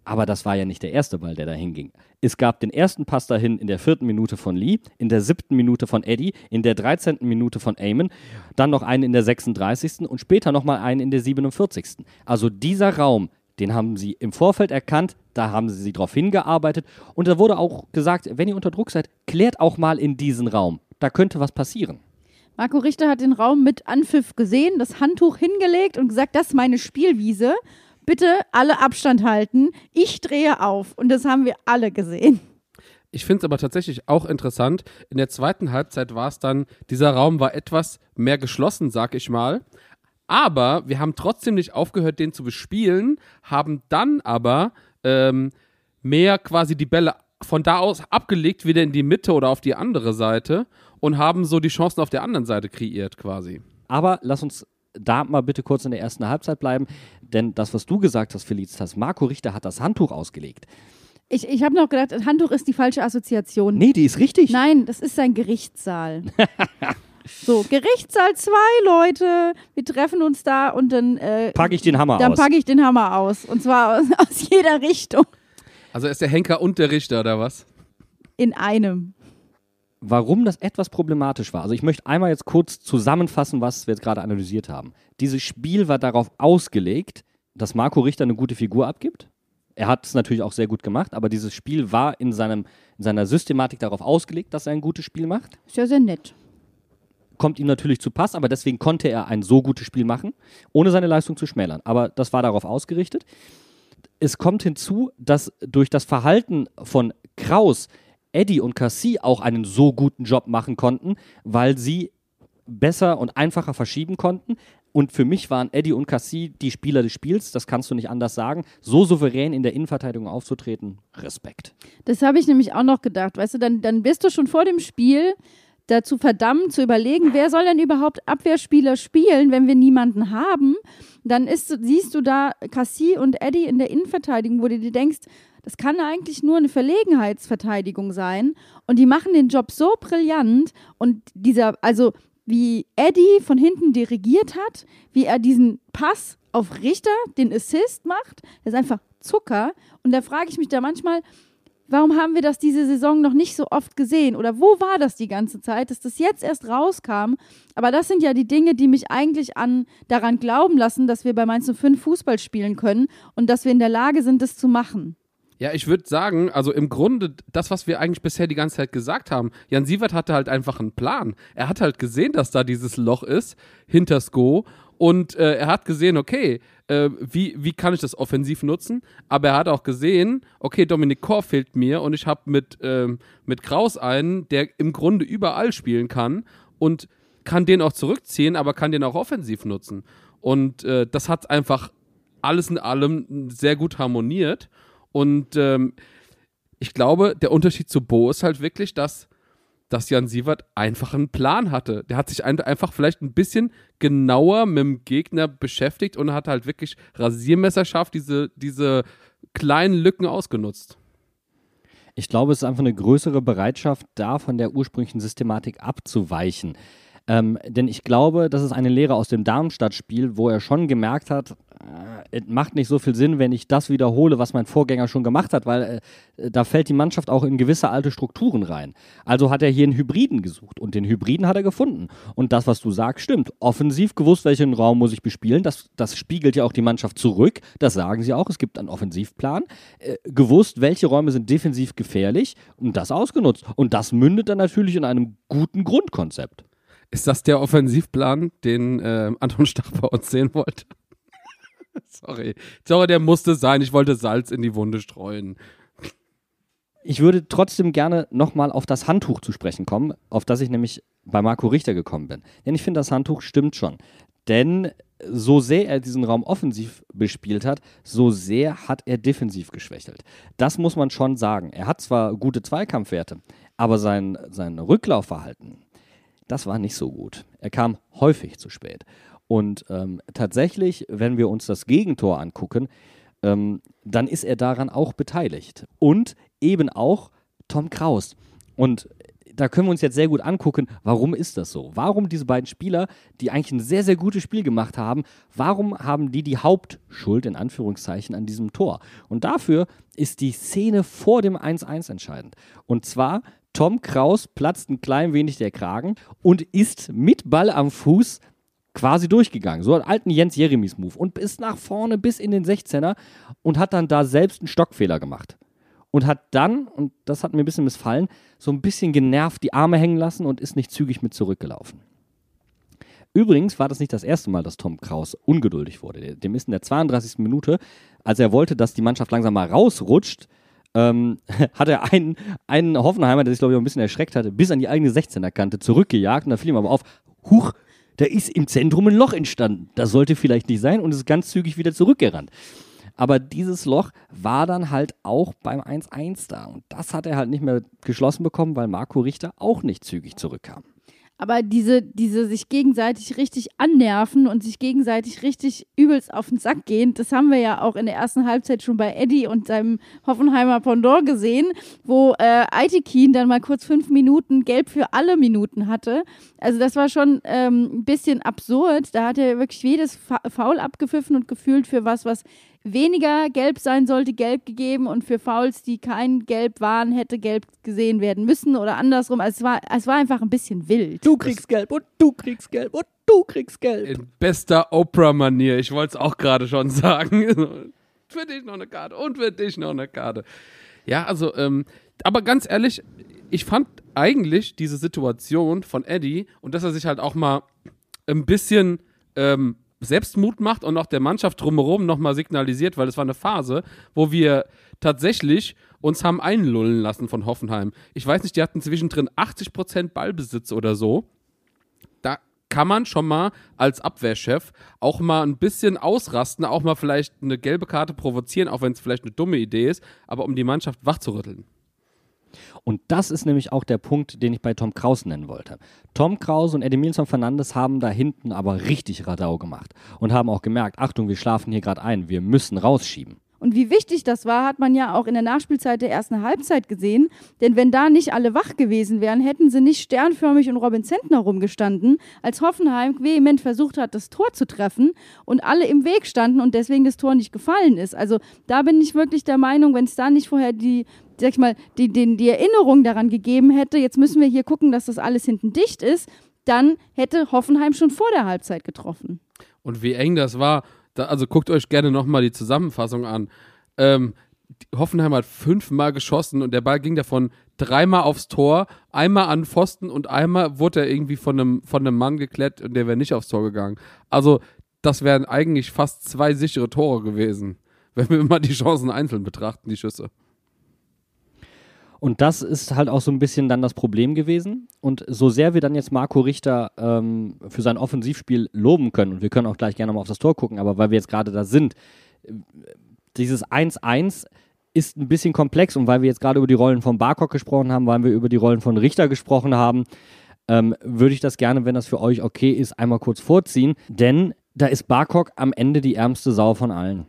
Aber das war ja nicht der erste Ball, der da hinging. Es gab den ersten Pass dahin in der vierten Minute von Lee, in der siebten Minute von Eddie, in der 13. Minute von Eamon, dann noch einen in der 36. und später nochmal einen in der 47. Also dieser Raum, den haben sie im Vorfeld erkannt, da haben sie darauf hingearbeitet und da wurde auch gesagt, wenn ihr unter Druck seid, klärt auch mal in diesen Raum. Da könnte was passieren.
Marco Richter hat den Raum mit Anpfiff gesehen, das Handtuch hingelegt und gesagt, das ist meine Spielwiese. Bitte alle Abstand halten. Ich drehe auf. Und das haben wir alle gesehen.
Ich finde es aber tatsächlich auch interessant. In der zweiten Halbzeit war es dann, dieser Raum war etwas mehr geschlossen, sag ich mal. Aber wir haben trotzdem nicht aufgehört, den zu bespielen, haben dann aber ähm, mehr quasi die Bälle von da aus abgelegt, wieder in die Mitte oder auf die andere Seite und haben so die Chancen auf der anderen Seite kreiert quasi.
Aber lass uns da mal bitte kurz in der ersten Halbzeit bleiben, denn das, was du gesagt hast, Felicitas, Marco Richter hat das Handtuch ausgelegt.
Ich, ich habe noch gedacht, Handtuch ist die falsche Assoziation.
Nee, die ist richtig.
Nein, das ist sein Gerichtssaal. <laughs> so, Gerichtssaal 2, Leute. Wir treffen uns da und dann. Äh,
Packe ich den Hammer
dann
aus.
packe ich den Hammer aus. Und zwar aus, aus jeder Richtung.
Also ist der Henker und der Richter oder was?
In einem.
Warum das etwas problematisch war. Also ich möchte einmal jetzt kurz zusammenfassen, was wir jetzt gerade analysiert haben. Dieses Spiel war darauf ausgelegt, dass Marco Richter eine gute Figur abgibt. Er hat es natürlich auch sehr gut gemacht, aber dieses Spiel war in, seinem, in seiner Systematik darauf ausgelegt, dass er ein gutes Spiel macht.
Ist ja sehr nett.
Kommt ihm natürlich zu Pass, aber deswegen konnte er ein so gutes Spiel machen, ohne seine Leistung zu schmälern. Aber das war darauf ausgerichtet. Es kommt hinzu, dass durch das Verhalten von Kraus Eddie und Cassie auch einen so guten Job machen konnten, weil sie besser und einfacher verschieben konnten. Und für mich waren Eddie und Cassie die Spieler des Spiels, das kannst du nicht anders sagen. So souverän in der Innenverteidigung aufzutreten, Respekt.
Das habe ich nämlich auch noch gedacht. Weißt du, dann, dann bist du schon vor dem Spiel dazu verdammt zu überlegen, wer soll denn überhaupt Abwehrspieler spielen, wenn wir niemanden haben. Dann ist, siehst du da Cassie und Eddie in der Innenverteidigung, wo du dir denkst, das kann eigentlich nur eine Verlegenheitsverteidigung sein. Und die machen den Job so brillant. Und dieser, also wie Eddie von hinten dirigiert hat, wie er diesen Pass auf Richter, den Assist macht, das ist einfach Zucker. Und da frage ich mich da manchmal, warum haben wir das diese Saison noch nicht so oft gesehen? Oder wo war das die ganze Zeit, dass das jetzt erst rauskam? Aber das sind ja die Dinge, die mich eigentlich an, daran glauben lassen, dass wir bei Mainz 05 Fußball spielen können und dass wir in der Lage sind, das zu machen.
Ja, ich würde sagen, also im Grunde das, was wir eigentlich bisher die ganze Zeit gesagt haben. Jan Sievert hatte halt einfach einen Plan. Er hat halt gesehen, dass da dieses Loch ist, hinter Sko. Und äh, er hat gesehen, okay, äh, wie, wie kann ich das offensiv nutzen? Aber er hat auch gesehen, okay, Dominik Kor fehlt mir und ich habe mit, ähm, mit Kraus einen, der im Grunde überall spielen kann und kann den auch zurückziehen, aber kann den auch offensiv nutzen. Und äh, das hat einfach alles in allem sehr gut harmoniert. Und ähm, ich glaube, der Unterschied zu Bo ist halt wirklich, dass, dass Jan Sievert einfach einen Plan hatte. Der hat sich ein, einfach vielleicht ein bisschen genauer mit dem Gegner beschäftigt und hat halt wirklich rasiermesserscharf diese, diese kleinen Lücken ausgenutzt.
Ich glaube, es ist einfach eine größere Bereitschaft, da von der ursprünglichen Systematik abzuweichen. Ähm, denn ich glaube, das ist eine Lehre aus dem Darmstadt-Spiel, wo er schon gemerkt hat, es macht nicht so viel Sinn, wenn ich das wiederhole, was mein Vorgänger schon gemacht hat, weil äh, da fällt die Mannschaft auch in gewisse alte Strukturen rein. Also hat er hier einen Hybriden gesucht und den Hybriden hat er gefunden. Und das, was du sagst, stimmt. Offensiv gewusst, welchen Raum muss ich bespielen, das, das spiegelt ja auch die Mannschaft zurück. Das sagen sie auch. Es gibt einen Offensivplan. Äh, gewusst, welche Räume sind defensiv gefährlich und das ausgenutzt. Und das mündet dann natürlich in einem guten Grundkonzept.
Ist das der Offensivplan, den äh, Anton Stach bei uns sehen wollte? <laughs> Sorry. Sorry, der musste sein. Ich wollte Salz in die Wunde streuen.
Ich würde trotzdem gerne nochmal auf das Handtuch zu sprechen kommen, auf das ich nämlich bei Marco Richter gekommen bin. Denn ich finde, das Handtuch stimmt schon. Denn so sehr er diesen Raum offensiv bespielt hat, so sehr hat er defensiv geschwächelt. Das muss man schon sagen. Er hat zwar gute Zweikampfwerte, aber sein, sein Rücklaufverhalten, das war nicht so gut. Er kam häufig zu spät. Und ähm, tatsächlich, wenn wir uns das Gegentor angucken, ähm, dann ist er daran auch beteiligt. Und eben auch Tom Kraus. Und da können wir uns jetzt sehr gut angucken, warum ist das so? Warum diese beiden Spieler, die eigentlich ein sehr, sehr gutes Spiel gemacht haben, warum haben die die Hauptschuld in Anführungszeichen an diesem Tor? Und dafür ist die Szene vor dem 1-1 entscheidend. Und zwar, Tom Kraus platzt ein klein wenig der Kragen und ist mit Ball am Fuß quasi durchgegangen. So einen alten Jens Jeremies Move und ist nach vorne bis in den 16er und hat dann da selbst einen Stockfehler gemacht. Und hat dann, und das hat mir ein bisschen missfallen, so ein bisschen genervt die Arme hängen lassen und ist nicht zügig mit zurückgelaufen. Übrigens war das nicht das erste Mal, dass Tom Kraus ungeduldig wurde. Dem ist in der 32. Minute, als er wollte, dass die Mannschaft langsam mal rausrutscht, ähm, <laughs> hat er einen, einen Hoffenheimer, der sich, glaube ich, auch ein bisschen erschreckt hatte, bis an die eigene 16er-Kante zurückgejagt. Und da fiel ihm aber auf, huch, da ist im Zentrum ein Loch entstanden. Das sollte vielleicht nicht sein und ist ganz zügig wieder zurückgerannt. Aber dieses Loch war dann halt auch beim 1-1 da. Und das hat er halt nicht mehr geschlossen bekommen, weil Marco Richter auch nicht zügig zurückkam.
Aber diese, diese sich gegenseitig richtig annerven und sich gegenseitig richtig übelst auf den Sack gehen, das haben wir ja auch in der ersten Halbzeit schon bei Eddie und seinem Hoffenheimer Pendant gesehen, wo äh, Aitekin dann mal kurz fünf Minuten gelb für alle Minuten hatte. Also das war schon ähm, ein bisschen absurd. Da hat er wirklich jedes Fa Foul abgepfiffen und gefühlt für was, was weniger gelb sein sollte, gelb gegeben und für Fouls, die kein gelb waren, hätte gelb gesehen werden müssen oder andersrum. Also es war, es war einfach ein bisschen wild.
Du kriegst gelb und du kriegst gelb und du kriegst gelb.
In bester Oprah-Manier. Ich wollte es auch gerade schon sagen. <laughs> für dich noch eine Karte und für dich noch eine Karte. Ja, also, ähm, aber ganz ehrlich, ich fand eigentlich diese Situation von Eddie und dass er sich halt auch mal ein bisschen ähm, Selbstmut macht und auch der Mannschaft drumherum nochmal signalisiert, weil es war eine Phase, wo wir tatsächlich uns haben einlullen lassen von Hoffenheim. Ich weiß nicht, die hatten zwischendrin 80% Ballbesitz oder so. Da kann man schon mal als Abwehrchef auch mal ein bisschen ausrasten, auch mal vielleicht eine gelbe Karte provozieren, auch wenn es vielleicht eine dumme Idee ist, aber um die Mannschaft wachzurütteln.
Und das ist nämlich auch der Punkt, den ich bei Tom Kraus nennen wollte. Tom Kraus und Edemilson Fernandes haben da hinten aber richtig Radau gemacht und haben auch gemerkt, Achtung, wir schlafen hier gerade ein, wir müssen rausschieben.
Und wie wichtig das war, hat man ja auch in der Nachspielzeit der ersten Halbzeit gesehen. Denn wenn da nicht alle wach gewesen wären, hätten sie nicht sternförmig und Robin Zentner rumgestanden, als Hoffenheim vehement versucht hat, das Tor zu treffen und alle im Weg standen und deswegen das Tor nicht gefallen ist. Also da bin ich wirklich der Meinung, wenn es da nicht vorher die, sag ich mal, die, die, die Erinnerung daran gegeben hätte, jetzt müssen wir hier gucken, dass das alles hinten dicht ist, dann hätte Hoffenheim schon vor der Halbzeit getroffen.
Und wie eng das war, da, also guckt euch gerne nochmal die Zusammenfassung an. Ähm, Hoffenheim hat fünfmal geschossen und der Ball ging davon dreimal aufs Tor, einmal an Pfosten und einmal wurde er irgendwie von einem, von einem Mann geklärt und der wäre nicht aufs Tor gegangen. Also, das wären eigentlich fast zwei sichere Tore gewesen, <laughs> wenn wir mal die Chancen einzeln betrachten, die Schüsse.
Und das ist halt auch so ein bisschen dann das Problem gewesen. Und so sehr wir dann jetzt Marco Richter ähm, für sein Offensivspiel loben können, und wir können auch gleich gerne mal auf das Tor gucken, aber weil wir jetzt gerade da sind, äh, dieses 1-1 ist ein bisschen komplex und weil wir jetzt gerade über die Rollen von Barkok gesprochen haben, weil wir über die Rollen von Richter gesprochen haben, ähm, würde ich das gerne, wenn das für euch okay ist, einmal kurz vorziehen. Denn da ist Barkok am Ende die ärmste Sau von allen.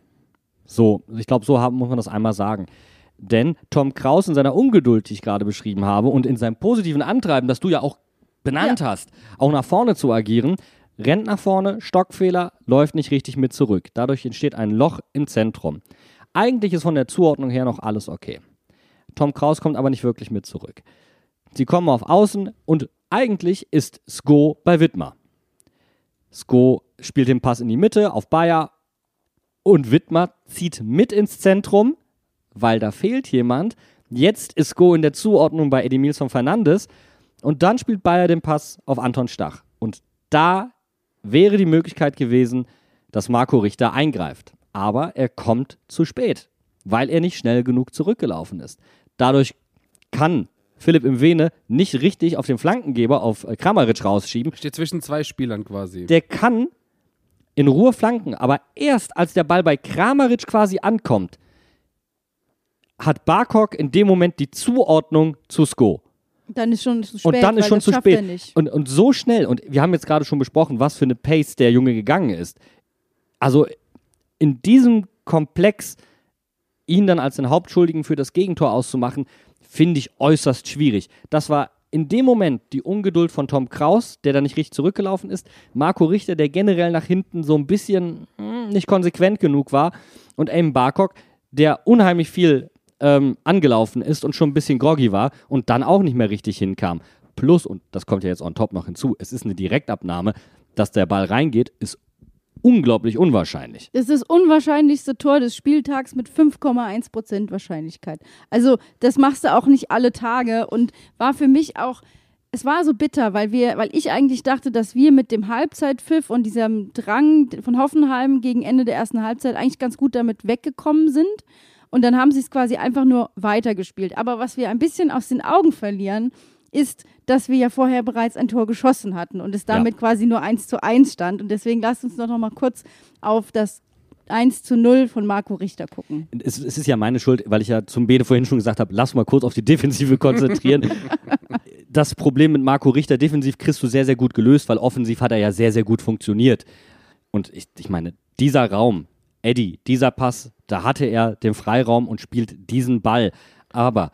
So, ich glaube, so haben, muss man das einmal sagen. Denn Tom Kraus in seiner Ungeduld, die ich gerade beschrieben habe, und in seinem positiven Antreiben, das du ja auch benannt ja. hast, auch nach vorne zu agieren, rennt nach vorne, Stockfehler, läuft nicht richtig mit zurück. Dadurch entsteht ein Loch im Zentrum. Eigentlich ist von der Zuordnung her noch alles okay. Tom Kraus kommt aber nicht wirklich mit zurück. Sie kommen auf Außen und eigentlich ist Sko bei Wittmer. Sko spielt den Pass in die Mitte auf Bayer und Wittmer zieht mit ins Zentrum weil da fehlt jemand. Jetzt ist Go in der Zuordnung bei Edimilson Fernandes und dann spielt Bayer den Pass auf Anton Stach. Und da wäre die Möglichkeit gewesen, dass Marco Richter eingreift. Aber er kommt zu spät, weil er nicht schnell genug zurückgelaufen ist. Dadurch kann Philipp im Vene nicht richtig auf den Flankengeber, auf Kramaric rausschieben.
Steht zwischen zwei Spielern quasi.
Der kann in Ruhe flanken, aber erst als der Ball bei Kramaric quasi ankommt, hat Barkok in dem Moment die Zuordnung zu Sko.
Dann ist schon zu spät.
Und dann ist schon zu spät. Und, und so schnell, und wir haben jetzt gerade schon besprochen, was für eine Pace der Junge gegangen ist. Also in diesem Komplex ihn dann als den Hauptschuldigen für das Gegentor auszumachen, finde ich äußerst schwierig. Das war in dem Moment die Ungeduld von Tom Kraus, der da nicht richtig zurückgelaufen ist, Marco Richter, der generell nach hinten so ein bisschen hm, nicht konsequent genug war und Aim Barkok, der unheimlich viel ähm, angelaufen ist und schon ein bisschen groggy war und dann auch nicht mehr richtig hinkam. Plus, und das kommt ja jetzt on top noch hinzu, es ist eine Direktabnahme, dass der Ball reingeht, ist unglaublich unwahrscheinlich.
Das ist das unwahrscheinlichste Tor des Spieltags mit 5,1% Wahrscheinlichkeit. Also, das machst du auch nicht alle Tage und war für mich auch es war so bitter, weil wir, weil ich eigentlich dachte, dass wir mit dem Halbzeitpfiff und diesem Drang von Hoffenheim gegen Ende der ersten Halbzeit eigentlich ganz gut damit weggekommen sind Und dann haben sie es quasi einfach nur weitergespielt. Aber was wir ein bisschen aus den Augen verlieren, ist, dass wir ja vorher bereits ein Tor geschossen hatten und es damit quasi nur 1 zu 1 stand. Und deswegen lasst uns doch noch mal kurz auf das 1 zu 0 von Marco Richter gucken.
Es, es ist ja meine Schuld, weil ich ja zum Bede vorhin schon gesagt habe, lass mal kurz auf die Defensive <laughs> konzentrieren. das Problem mit Marco Richter defensiv kriegst du sehr, sehr gut gelöst, weil offensiv hat er ja sehr, sehr gut funktioniert. Und ich, ich meine, dieser Raum, Eddie, dieser Pass, da hatte er den Freiraum und spielt diesen Ball. Aber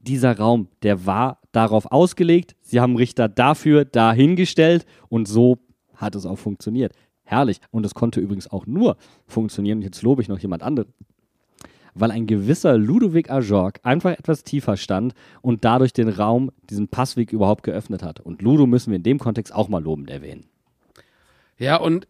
dieser Raum, der war darauf ausgelegt. Sie haben Richter dafür dahingestellt und so hat es auch funktioniert. Herrlich. Und es konnte übrigens auch nur funktionieren. Jetzt lobe ich noch jemand anderen. Weil ein gewisser Ludovic Ajorg einfach etwas tiefer stand und dadurch den Raum, diesen Passweg überhaupt geöffnet hat. Und Ludo müssen wir in dem Kontext auch mal lobend erwähnen.
Ja, und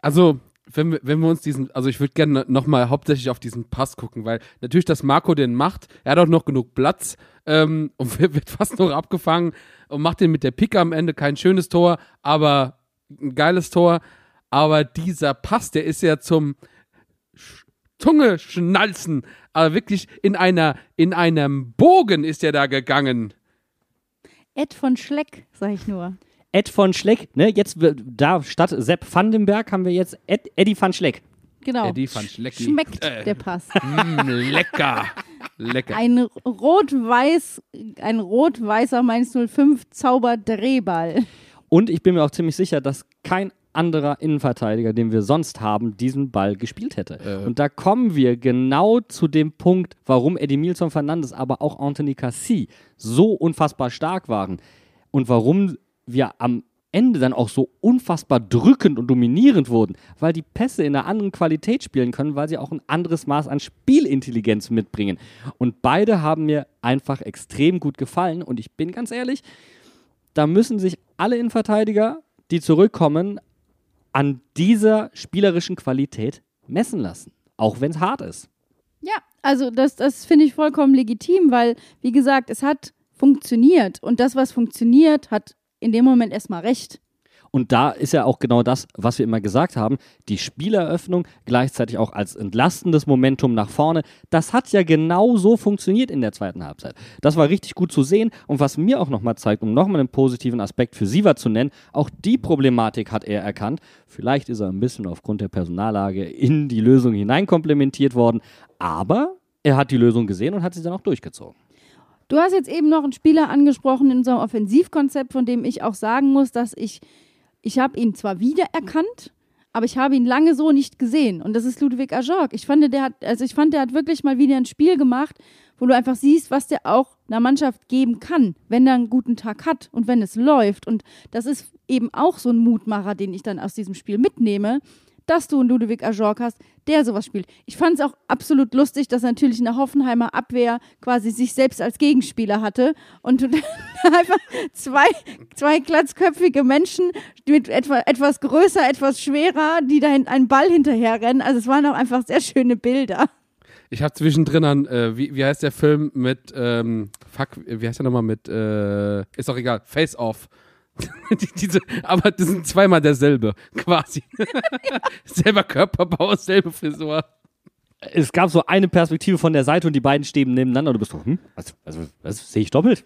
also, wenn wir, wenn wir uns diesen, also ich würde gerne nochmal hauptsächlich auf diesen Pass gucken, weil natürlich, dass Marco den macht, er hat auch noch genug Platz ähm, <laughs> und wird fast noch abgefangen und macht den mit der Picke am Ende kein schönes Tor, aber ein geiles Tor. Aber dieser Pass, der ist ja zum Zunge schnalzen, aber wirklich in einer, in einem Bogen ist er da gegangen.
Ed von Schleck, sag ich nur.
Ed von Schleck, ne? Jetzt wird- da statt Sepp Vandenberg haben wir jetzt Ed, Eddie van Schleck.
Genau.
Eddie van Schlecki.
Schmeckt
Äh.
der Pass. <laughs>
Mm, lecker. Lecker.
Ein rot-weiß, ein rot-weißer Mainz 05 Zauberdrehball.
Und ich bin mir auch ziemlich sicher, dass kein anderer Innenverteidiger, den wir sonst haben, diesen Ball gespielt hätte.
Äh.
Und da kommen wir genau zu dem Punkt, warum Edmilson Fernandes, aber auch Anthony Cassi so unfassbar stark waren und warum wir am Ende dann auch so unfassbar drückend und dominierend wurden, weil die Pässe in einer anderen Qualität spielen können, weil sie auch ein anderes Maß an Spielintelligenz mitbringen. Und beide haben mir einfach extrem gut gefallen und ich bin ganz ehrlich, da müssen sich alle Innenverteidiger, die zurückkommen, an dieser spielerischen Qualität messen lassen. Auch wenn es hart ist.
Ja, also das, das finde ich vollkommen legitim, weil, wie gesagt, es hat funktioniert. Und das, was funktioniert, hat in dem Moment erstmal recht.
Und da ist ja auch genau das, was wir immer gesagt haben, die Spieleröffnung gleichzeitig auch als entlastendes Momentum nach vorne, das hat ja genau so funktioniert in der zweiten Halbzeit. Das war richtig gut zu sehen und was mir auch nochmal zeigt, um nochmal einen positiven Aspekt für Siva zu nennen, auch die Problematik hat er erkannt. Vielleicht ist er ein bisschen aufgrund der Personallage in die Lösung hineinkomplementiert worden, aber er hat die Lösung gesehen und hat sie dann auch durchgezogen.
Du hast jetzt eben noch einen Spieler angesprochen in unserem Offensivkonzept, von dem ich auch sagen muss, dass ich, ich habe ihn zwar wiedererkannt, aber ich habe ihn lange so nicht gesehen. Und das ist Ludwig Ajorg. Ich fand, der hat, also ich fand, der hat wirklich mal wieder ein Spiel gemacht, wo du einfach siehst, was der auch einer Mannschaft geben kann, wenn er einen guten Tag hat und wenn es läuft. Und das ist eben auch so ein Mutmacher, den ich dann aus diesem Spiel mitnehme, dass du einen Ludovic Ajorg hast, der sowas spielt. Ich fand es auch absolut lustig, dass natürlich in der Hoffenheimer Abwehr quasi sich selbst als Gegenspieler hatte und <laughs> einfach zwei, zwei glatzköpfige Menschen mit etwa, etwas größer, etwas schwerer, die da einen Ball hinterherrennen. Also es waren auch einfach sehr schöne Bilder.
Ich habe zwischendrin an, äh, wie, wie heißt der Film mit, ähm, fuck, wie heißt der nochmal mit, äh, ist doch egal, Face Off. <laughs> Die, diese, aber das sind zweimal derselbe, quasi. <laughs> Selber Körperbau, selbe Frisur.
es gab so eine Perspektive von der Seite und die beiden stehen nebeneinander und du bist so, hm, was, was, was sehe ich doppelt?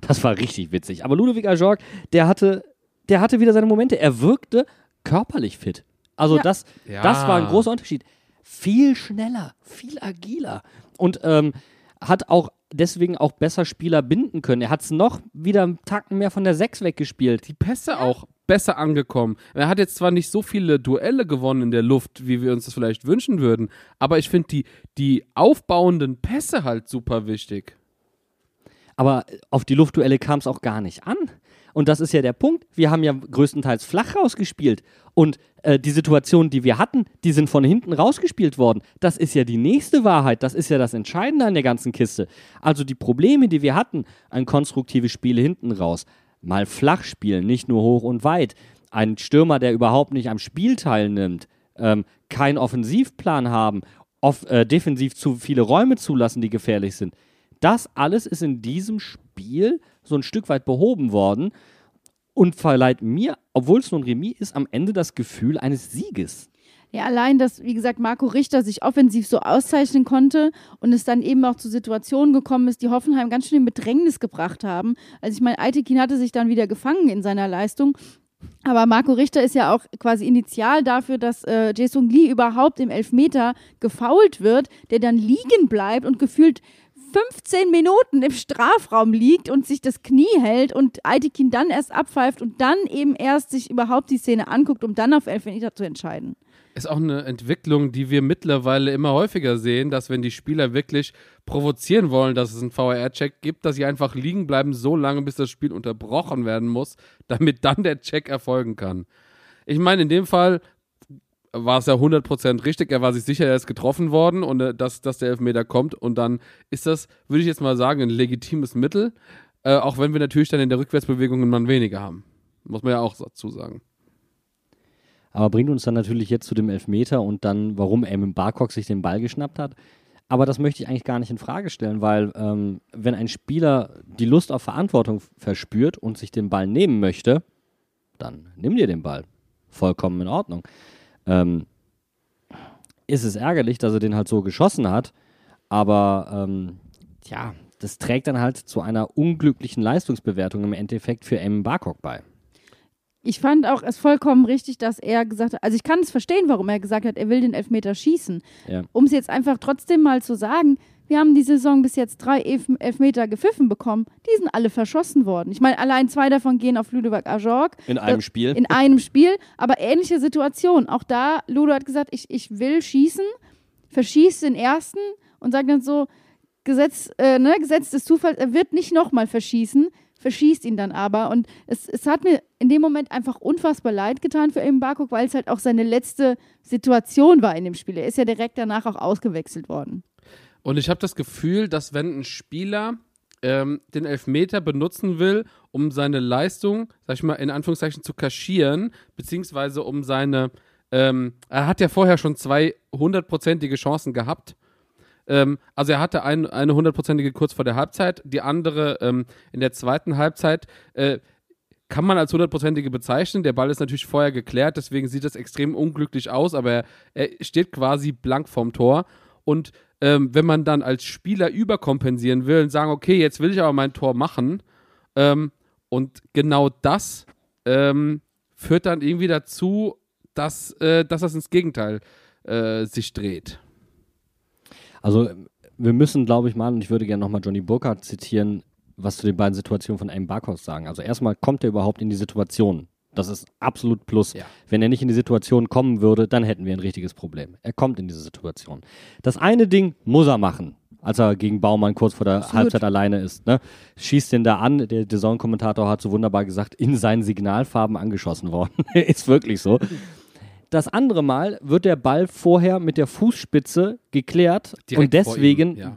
Das war richtig witzig. Aber Ludovic Ajorg, der hatte, der hatte wieder seine Momente. Er wirkte körperlich fit. Also
Ja.
das,
Ja.
das war ein großer Unterschied. Viel schneller, viel agiler und ähm, hat auch deswegen auch besser Spieler binden können. Er hat es noch wieder einen Tacken mehr von der 6 weggespielt.
Die Pässe auch besser angekommen. Er hat jetzt zwar nicht so viele Duelle gewonnen in der Luft, wie wir uns das vielleicht wünschen würden, aber ich finde die, die aufbauenden Pässe halt super wichtig.
Aber auf die Luftduelle kam es auch gar nicht an. Und das ist ja der Punkt. Wir haben ja größtenteils flach rausgespielt. Und äh, die Situationen, die wir hatten, die sind von hinten rausgespielt worden. Das ist ja die nächste Wahrheit. Das ist ja das Entscheidende an der ganzen Kiste. Also die Probleme, die wir hatten, ein konstruktives Spiel hinten raus, mal flach spielen, nicht nur hoch und weit, ein Stürmer, der überhaupt nicht am Spiel teilnimmt, ähm, keinen Offensivplan haben, off äh, defensiv zu viele Räume zulassen, die gefährlich sind. Das alles ist in diesem Spiel so ein Stück weit behoben worden und verleiht mir, obwohl es nur ein Remis ist, am Ende das Gefühl eines Sieges.
Ja, allein, dass, wie gesagt, Marco Richter sich offensiv so auszeichnen konnte und es dann eben auch zu Situationen gekommen ist, die Hoffenheim ganz schön in Bedrängnis gebracht haben. Also ich meine, Aitekin hatte sich dann wieder gefangen in seiner Leistung. Aber Marco Richter ist ja auch quasi initial dafür, dass äh, Jason Lee überhaupt im Elfmeter gefault wird, der dann liegen bleibt und gefühlt 15 Minuten im Strafraum liegt und sich das Knie hält und Aitekin dann erst abpfeift und dann eben erst sich überhaupt die Szene anguckt, um dann auf Elfmeter zu entscheiden.
Ist auch eine Entwicklung, die wir mittlerweile immer häufiger sehen, dass wenn die Spieler wirklich provozieren wollen, dass es einen VR-Check gibt, dass sie einfach liegen bleiben so lange, bis das Spiel unterbrochen werden muss, damit dann der Check erfolgen kann. Ich meine, in dem Fall war es ja 100% richtig. Er war sich sicher, er ist getroffen worden und äh, dass, dass der Elfmeter kommt. Und dann ist das, würde ich jetzt mal sagen, ein legitimes Mittel. Äh, auch wenn wir natürlich dann in der Rückwärtsbewegung einen Mann weniger haben. Muss man ja auch dazu sagen.
Aber bringt uns dann natürlich jetzt zu dem Elfmeter und dann, warum Eamon Barcock sich den Ball geschnappt hat. Aber das möchte ich eigentlich gar nicht in Frage stellen, weil ähm, wenn ein Spieler die Lust auf Verantwortung verspürt und sich den Ball nehmen möchte, dann nimm dir den Ball. Vollkommen in Ordnung. Ähm, ist es ärgerlich, dass er den halt so geschossen hat, aber ähm, ja, das trägt dann halt zu einer unglücklichen Leistungsbewertung im Endeffekt für Eamon Barcock bei.
Ich fand auch es vollkommen richtig, dass er gesagt hat, also ich kann es verstehen, warum er gesagt hat, er will den Elfmeter schießen.
Ja.
Um es jetzt einfach trotzdem mal zu sagen, wir haben die Saison bis jetzt drei Elf Elfmeter gepfiffen bekommen. Die sind alle verschossen worden. Ich meine, allein zwei davon gehen auf Ludovic Ajorg.
In einem
Das-
Spiel.
In einem Spiel, aber ähnliche Situation. Auch da, Ludo hat gesagt, ich, ich will schießen, verschießt den ersten und sagt dann so, Gesetz, äh, ne, Gesetz des Zufalls, er wird nicht nochmal verschießen, verschießt ihn dann aber. Und es, es hat mir in dem Moment einfach unfassbar leid getan für Eben Barkok, weil es halt auch seine letzte Situation war in dem Spiel. Er ist ja direkt danach auch ausgewechselt worden.
Und ich habe das Gefühl, dass wenn ein Spieler ähm, den Elfmeter benutzen will, um seine Leistung, sag ich mal, in Anführungszeichen zu kaschieren, beziehungsweise um seine, ähm, er hat ja vorher schon zwei hundertprozentige Chancen gehabt. Ähm, also er hatte ein, eine hundertprozentige kurz vor der Halbzeit, die andere ähm, in der zweiten Halbzeit. Äh, kann man als hundertprozentige bezeichnen. Der Ball ist natürlich vorher geklärt, deswegen sieht das extrem unglücklich aus, aber er, er steht quasi blank vorm Tor. Und ähm, wenn man dann als Spieler überkompensieren will und sagen, okay, jetzt will ich aber mein Tor machen, ähm, und genau das ähm, führt dann irgendwie dazu, dass, äh, dass das ins Gegenteil äh, sich dreht.
Also wir müssen, glaube ich mal, und ich würde gerne nochmal Johnny Burkhardt zitieren, was zu den beiden Situationen von Aim Barkos sagen. Also erstmal kommt er überhaupt in die Situation. Das ist absolut Plus.
Ja.
Wenn er nicht in die Situation kommen würde, dann hätten wir ein richtiges Problem. Er kommt in diese Situation. Das eine Ding muss er machen, als er gegen Baumann kurz vor der
Absolut.
Halbzeit alleine ist. Ne? Schießt den da an. Der Saison-Kommentator hat so wunderbar gesagt, in seinen Signalfarben angeschossen worden. <laughs> ist wirklich so. Das andere Mal wird der Ball vorher mit der Fußspitze geklärt
Direkt
und deswegen
ihm, ja.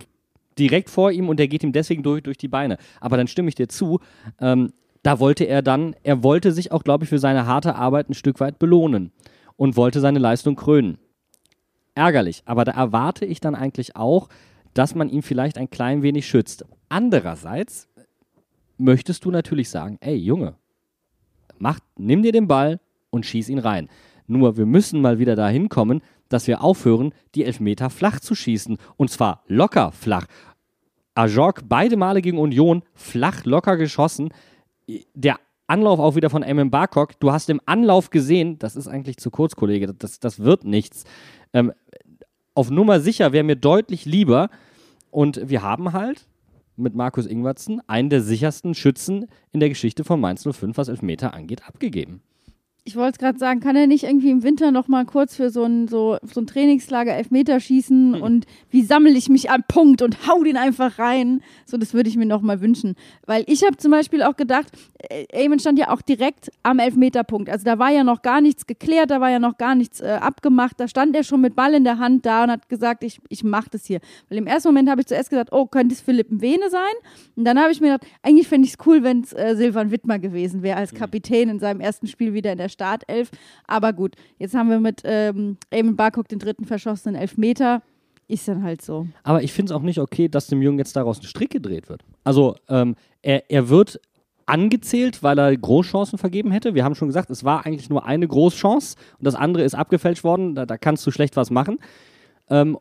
direkt vor ihm und der geht ihm deswegen durch, durch die Beine. Aber dann stimme ich dir zu, ähm, da wollte er dann, er wollte sich auch, glaube ich, für seine harte Arbeit ein Stück weit belohnen und wollte seine Leistung krönen. Ärgerlich, aber da erwarte ich dann eigentlich auch, dass man ihn vielleicht ein klein wenig schützt. Andererseits möchtest du natürlich sagen, ey Junge, mach, nimm dir den Ball und schieß ihn rein. Nur wir müssen mal wieder dahin kommen, dass wir aufhören, die Elfmeter flach zu schießen. Und zwar locker flach. Ajorg beide Male gegen Union flach locker geschossen. Der Anlauf auch wieder von Eamon Barcock. Du hast im Anlauf gesehen, das ist eigentlich zu kurz, Kollege, das, das wird nichts. Ähm, auf Nummer sicher wäre mir deutlich lieber. Und wir haben halt mit Markus Ingwertsen einen der sichersten Schützen in der Geschichte von Mainz 05, was Elfmeter angeht, abgegeben.
Ich wollte es gerade sagen, kann er nicht irgendwie im Winter noch mal kurz für so ein, so, so ein Trainingslager Elfmeter schießen
Hm.
und wie sammle ich mich am Punkt und hau den einfach rein? So, das würde ich mir noch mal wünschen. Weil ich habe zum Beispiel auch gedacht, äh, Eamon stand ja auch direkt am Elfmeterpunkt. Also da war ja noch gar nichts geklärt, da war ja noch gar nichts äh, abgemacht. Da stand er schon mit Ball in der Hand da und hat gesagt, ich, ich mache das hier. Weil im ersten Moment habe ich zuerst gedacht, oh, könnte es Philipp Vene sein? Und dann habe ich mir gedacht, eigentlich fände ich es cool, wenn es äh, Silvan Wittmer gewesen wäre als Kapitän in seinem ersten Spiel wieder in der Startelf. Aber gut, jetzt haben wir mit ähm, Eamon Barcock den dritten verschossenen Elfmeter. Ist dann halt so.
Aber ich finde es auch nicht okay, dass dem Jungen jetzt daraus ein Strick gedreht wird. Also ähm, er, er wird angezählt, weil er Großchancen vergeben hätte. Wir haben schon gesagt, es war eigentlich nur eine Großchance und das andere ist abgefälscht worden. Da, da kannst du schlecht was machen. Ähm,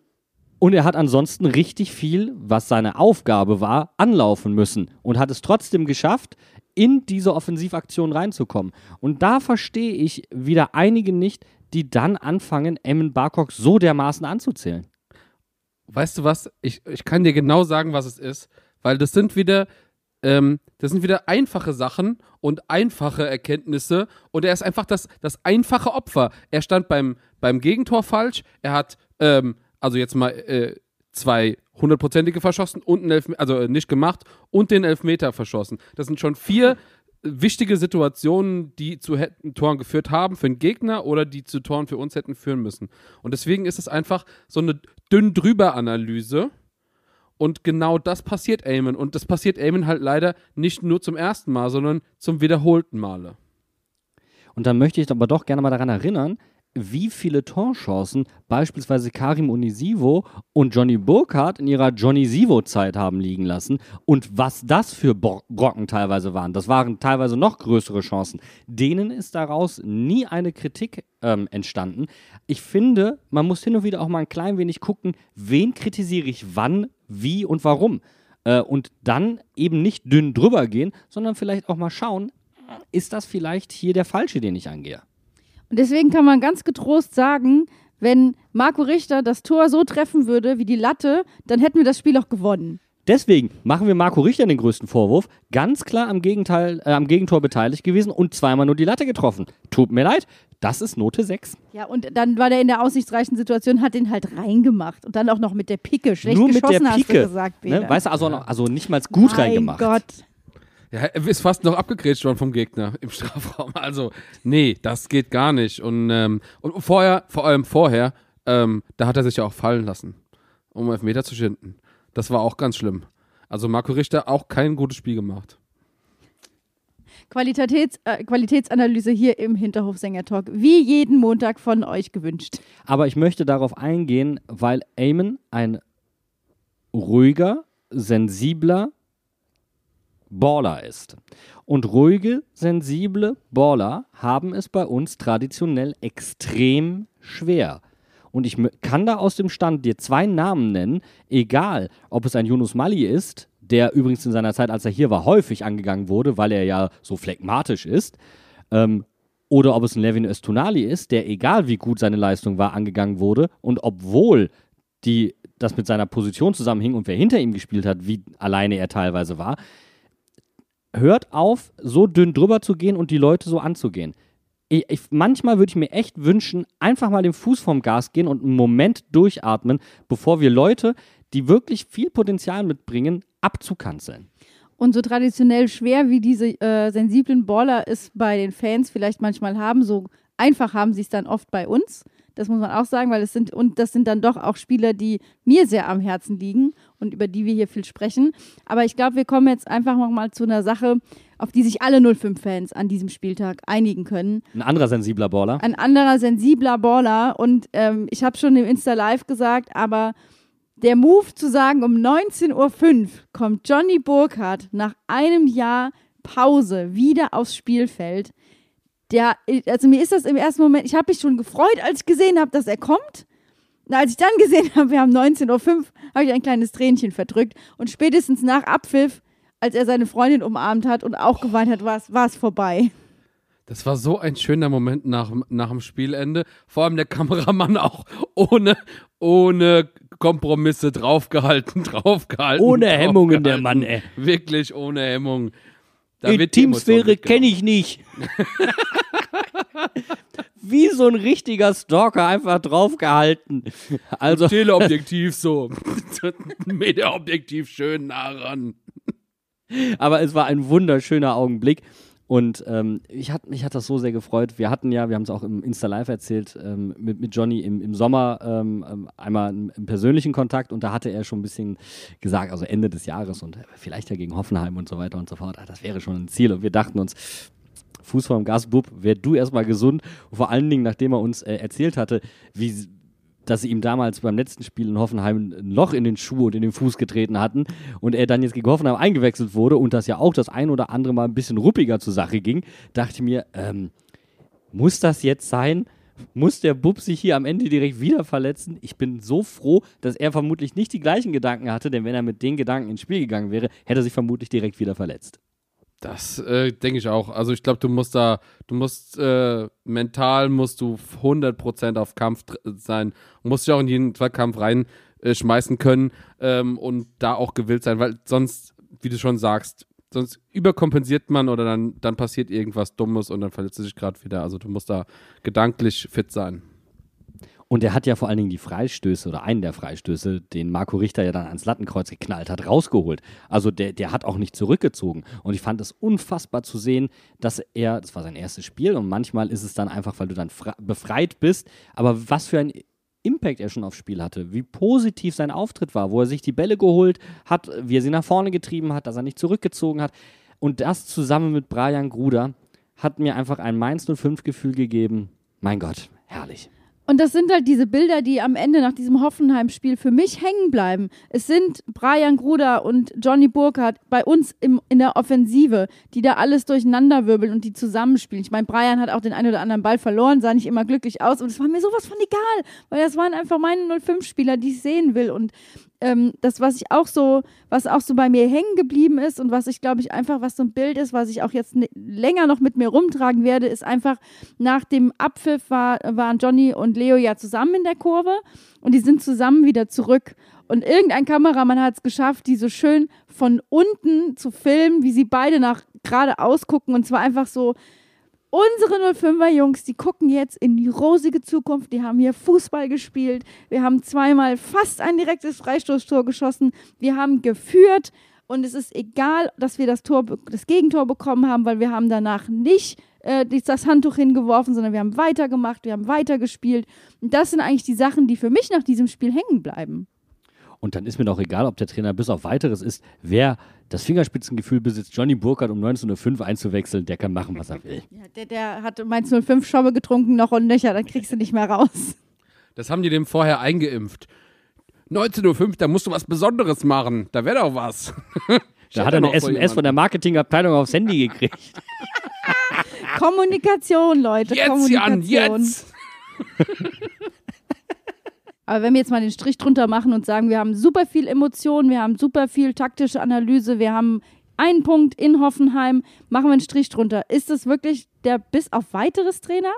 und er hat ansonsten richtig viel, was seine Aufgabe war, anlaufen müssen und hat es trotzdem geschafft, in diese Offensivaktion reinzukommen. Und da verstehe ich wieder einige nicht, die dann anfangen, Eamon Barcock so dermaßen anzuzählen.
Weißt du was? Ich, ich kann dir genau sagen, was es ist, weil das sind wieder, ähm, das sind wieder einfache Sachen und einfache Erkenntnisse und er ist einfach das, das einfache Opfer. Er stand beim, beim Gegentor falsch, er hat, ähm, also jetzt mal äh, zwei hundertprozentige verschossen und einen Elfmeter, also äh, nicht gemacht und den Elfmeter verschossen. Das sind schon vier wichtige Situationen, die zu Toren geführt haben für den Gegner oder die zu Toren für uns hätten führen müssen. Und deswegen ist es einfach so eine dünn drüber Analyse. Und genau das passiert Eamon. Und das passiert Eamon halt leider nicht nur zum ersten Mal, sondern zum wiederholten Male.
Und dann möchte ich aber doch gerne mal daran erinnern, wie viele Torchancen beispielsweise Karim Unisivo und Johnny Burkhardt in ihrer Johnny Sivo-Zeit haben liegen lassen und was das für Bro Brocken teilweise waren. Das waren teilweise noch größere Chancen. Denen ist daraus nie eine Kritik ähm, entstanden. Ich finde, man muss hin und wieder auch mal ein klein wenig gucken, wen kritisiere ich wann, wie und warum. Äh, und dann eben nicht dünn drüber gehen, sondern vielleicht auch mal schauen, ist das vielleicht hier der falsche, den ich angehe?
Und deswegen kann man ganz getrost sagen, wenn Marco Richter das Tor so treffen würde wie die Latte, dann hätten wir das Spiel auch gewonnen.
Deswegen machen wir Marco Richter den größten Vorwurf. Ganz klar am, Gegenteil, äh, am Gegentor beteiligt gewesen und zweimal nur die Latte getroffen. Tut mir leid, das ist Note 6.
Ja, und dann war der in der aussichtsreichen Situation, hat den halt reingemacht. Und dann auch noch mit der Pike. Schlecht
nur mit
geschossen,
der Pike.
hast du gesagt,
ne? Weißt du, also, noch, also nicht mal gut
mein
reingemacht.
Gott.
Ja, er ist fast noch abgegrätscht worden vom Gegner im <laughs> Strafraum. Also, nee, das geht gar nicht. Und, ähm, und vorher, vor allem vorher, ähm, da hat er sich ja auch fallen lassen, um Elfmeter zu schinden. Das war auch ganz schlimm. Also Marco Richter auch kein gutes Spiel gemacht.
Qualitäts, äh, Qualitätsanalyse hier im Hinterhofsänger-Talk. Wie jeden Montag von euch gewünscht.
Aber ich möchte darauf eingehen, weil Eamon ein ruhiger, sensibler Baller ist. Und ruhige, sensible Baller haben es bei uns traditionell extrem schwer. Und ich kann da aus dem Stand dir zwei Namen nennen, egal ob es ein Yunus Mali ist, der übrigens in seiner Zeit, als er hier war, häufig angegangen wurde, weil er ja so phlegmatisch ist, ähm, oder ob es ein Levin Östunali ist, der, egal wie gut seine Leistung war, angegangen wurde und obwohl die, das mit seiner Position zusammenhing und wer hinter ihm gespielt hat, wie alleine er teilweise war, hört auf, so dünn drüber zu gehen und die Leute so anzugehen. Ich, ich, manchmal würde ich mir echt wünschen, einfach mal den Fuß vom Gas gehen und einen Moment durchatmen, bevor wir Leute, die wirklich viel Potenzial mitbringen, abzukanzeln.
Und so traditionell schwer wie diese äh, sensiblen Baller es bei den Fans vielleicht manchmal haben, so einfach haben sie es dann oft bei uns. Das muss man auch sagen, weil es sind, und das sind dann doch auch Spieler, die mir sehr am Herzen liegen und über die wir hier viel sprechen. Aber ich glaube, wir kommen jetzt einfach nochmal zu einer Sache, auf die sich alle 05-Fans an diesem Spieltag einigen können.
Ein anderer sensibler Baller.
Ein anderer sensibler Baller. Und ähm, ich habe schon im Insta Live gesagt, aber der Move zu sagen, um 19.05 Uhr kommt Johnny Burkhardt nach einem Jahr Pause wieder aufs Spielfeld. Der, also mir ist das im ersten Moment, ich habe mich schon gefreut, als ich gesehen habe, dass er kommt. Na, als ich dann gesehen <laughs> habe, wir haben 19.05 Uhr, habe ich ein kleines Tränchen verdrückt. Und spätestens nach Abpfiff, als er seine Freundin umarmt hat und auch geweint hat, war es vorbei.
Das war so ein schöner Moment nach, nach dem Spielende. Vor allem der Kameramann auch ohne, ohne Kompromisse draufgehalten, <laughs> draufgehalten.
Ohne Hemmungen,
draufgehalten.
der Mann, ey.
Wirklich ohne Hemmungen. Da
Die Teamsphäre kenne ich nicht. <laughs> Wie so ein richtiger Stalker einfach draufgehalten. <laughs> Also,
Teleobjektiv <laughs> so. <laughs> Mediaobjektiv schön nah ran.
aber es war ein wunderschöner Augenblick. Und ähm, ich hat, mich hat das so sehr gefreut. Wir hatten ja, wir haben es auch im Insta Live erzählt, ähm, mit, mit Johnny im, im Sommer ähm, ähm, einmal im, im persönlichen Kontakt und da hatte er schon ein bisschen gesagt, also Ende des Jahres und vielleicht ja gegen Hoffenheim und so weiter und so fort. Ah, Das wäre schon ein Ziel. Und wir dachten uns, Fuß vorm Gas, Bub, wär du erstmal gesund. Und vor allen Dingen, nachdem er uns äh, erzählt hatte, wie, dass sie ihm damals beim letzten Spiel in Hoffenheim ein Loch in den Schuh und in den Fuß getreten hatten und er dann jetzt gegen Hoffenheim eingewechselt wurde und das ja auch das ein oder andere Mal ein bisschen ruppiger zur Sache ging, dachte ich mir, ähm, muss das jetzt sein? Muss der Bub sich hier am Ende direkt wieder verletzen? Ich bin so froh, dass er vermutlich nicht die gleichen Gedanken hatte, denn wenn er mit den Gedanken ins Spiel gegangen wäre, hätte er sich vermutlich direkt wieder verletzt.
Das äh, denke ich auch. Also ich glaube, du musst da, du musst äh, mental musst du 100% auf Kampf sein, musst dich auch in jeden Zweikampf reinschmeißen können ähm, und da auch gewillt sein, weil sonst, wie du schon sagst, sonst überkompensiert man oder dann, dann passiert irgendwas Dummes und dann verletzt du dich gerade wieder. Also du musst da gedanklich fit sein.
Und er hat ja vor allen Dingen die Freistöße oder einen der Freistöße, den Marco Richter ja dann ans Lattenkreuz geknallt hat, rausgeholt. Also der, der hat auch nicht zurückgezogen. Und ich fand es unfassbar zu sehen, dass er, das war sein erstes Spiel und manchmal ist es dann einfach, weil du dann befreit bist, aber was für ein Impact er schon aufs Spiel hatte, wie positiv sein Auftritt war, wo er sich die Bälle geholt hat, wie er sie nach vorne getrieben hat, dass er nicht zurückgezogen hat. Und das zusammen mit Brian Gruder hat mir einfach ein Mainz 05 Gefühl gegeben. Mein Gott, herrlich.
Und das sind halt diese Bilder, die am Ende nach diesem Hoffenheim-Spiel für mich hängen bleiben. Es sind Brian Gruder und Johnny Burkhardt bei uns im, in der Offensive, die da alles durcheinanderwirbeln und die zusammenspielen. Ich meine, Brian hat auch den einen oder anderen Ball verloren, sah nicht immer glücklich aus und es war mir sowas von egal, weil das waren einfach meine 05-Spieler, die ich sehen will. Und ähm, das, was ich auch so, was auch so bei mir hängen geblieben ist und was ich glaube ich einfach, was so ein Bild ist, was ich auch jetzt ne, länger noch mit mir rumtragen werde, ist einfach nach dem Abpfiff war, waren Johnny und Leo ja zusammen in der Kurve und die sind zusammen wieder zurück. Und irgendein Kameramann hat es geschafft, die so schön von unten zu filmen, wie sie beide nach geradeaus gucken. Und zwar einfach so, unsere 05er Jungs, die gucken jetzt in die rosige Zukunft. Die haben hier Fußball gespielt. Wir haben zweimal fast ein direktes Freistoßtor geschossen. Wir haben geführt. Und es ist egal, dass wir das, Tor, das Gegentor bekommen haben, weil wir haben danach nicht äh, das Handtuch hingeworfen, sondern wir haben weitergemacht, wir haben weitergespielt. Und das sind eigentlich die Sachen, die für mich nach diesem Spiel hängen bleiben.
Und dann ist mir doch egal, ob der Trainer bis auf weiteres ist, wer das Fingerspitzengefühl besitzt, Johnny Burkhardt um 19.05 Uhr einzuwechseln, der kann machen, was er will.
Ja, der, der hat Mainz 05 Schobbe getrunken, noch und nöcher, dann kriegst du nicht mehr raus.
Das haben die dem vorher eingeimpft. 19.05 Uhr, da musst du was Besonderes machen. Da wäre doch was. <laughs>
Da hat er eine SMS von der Marketingabteilung aufs Handy gekriegt. <laughs> <laughs>
Kommunikation, Leute.
Jetzt, Jan,
Kommunikation.
jetzt!
Aber wenn wir jetzt mal den Strich drunter machen und sagen, wir haben super viel Emotion, wir haben super viel taktische Analyse, wir haben einen Punkt in Hoffenheim, machen wir einen Strich drunter. Ist das wirklich der bis auf weiteres Trainer?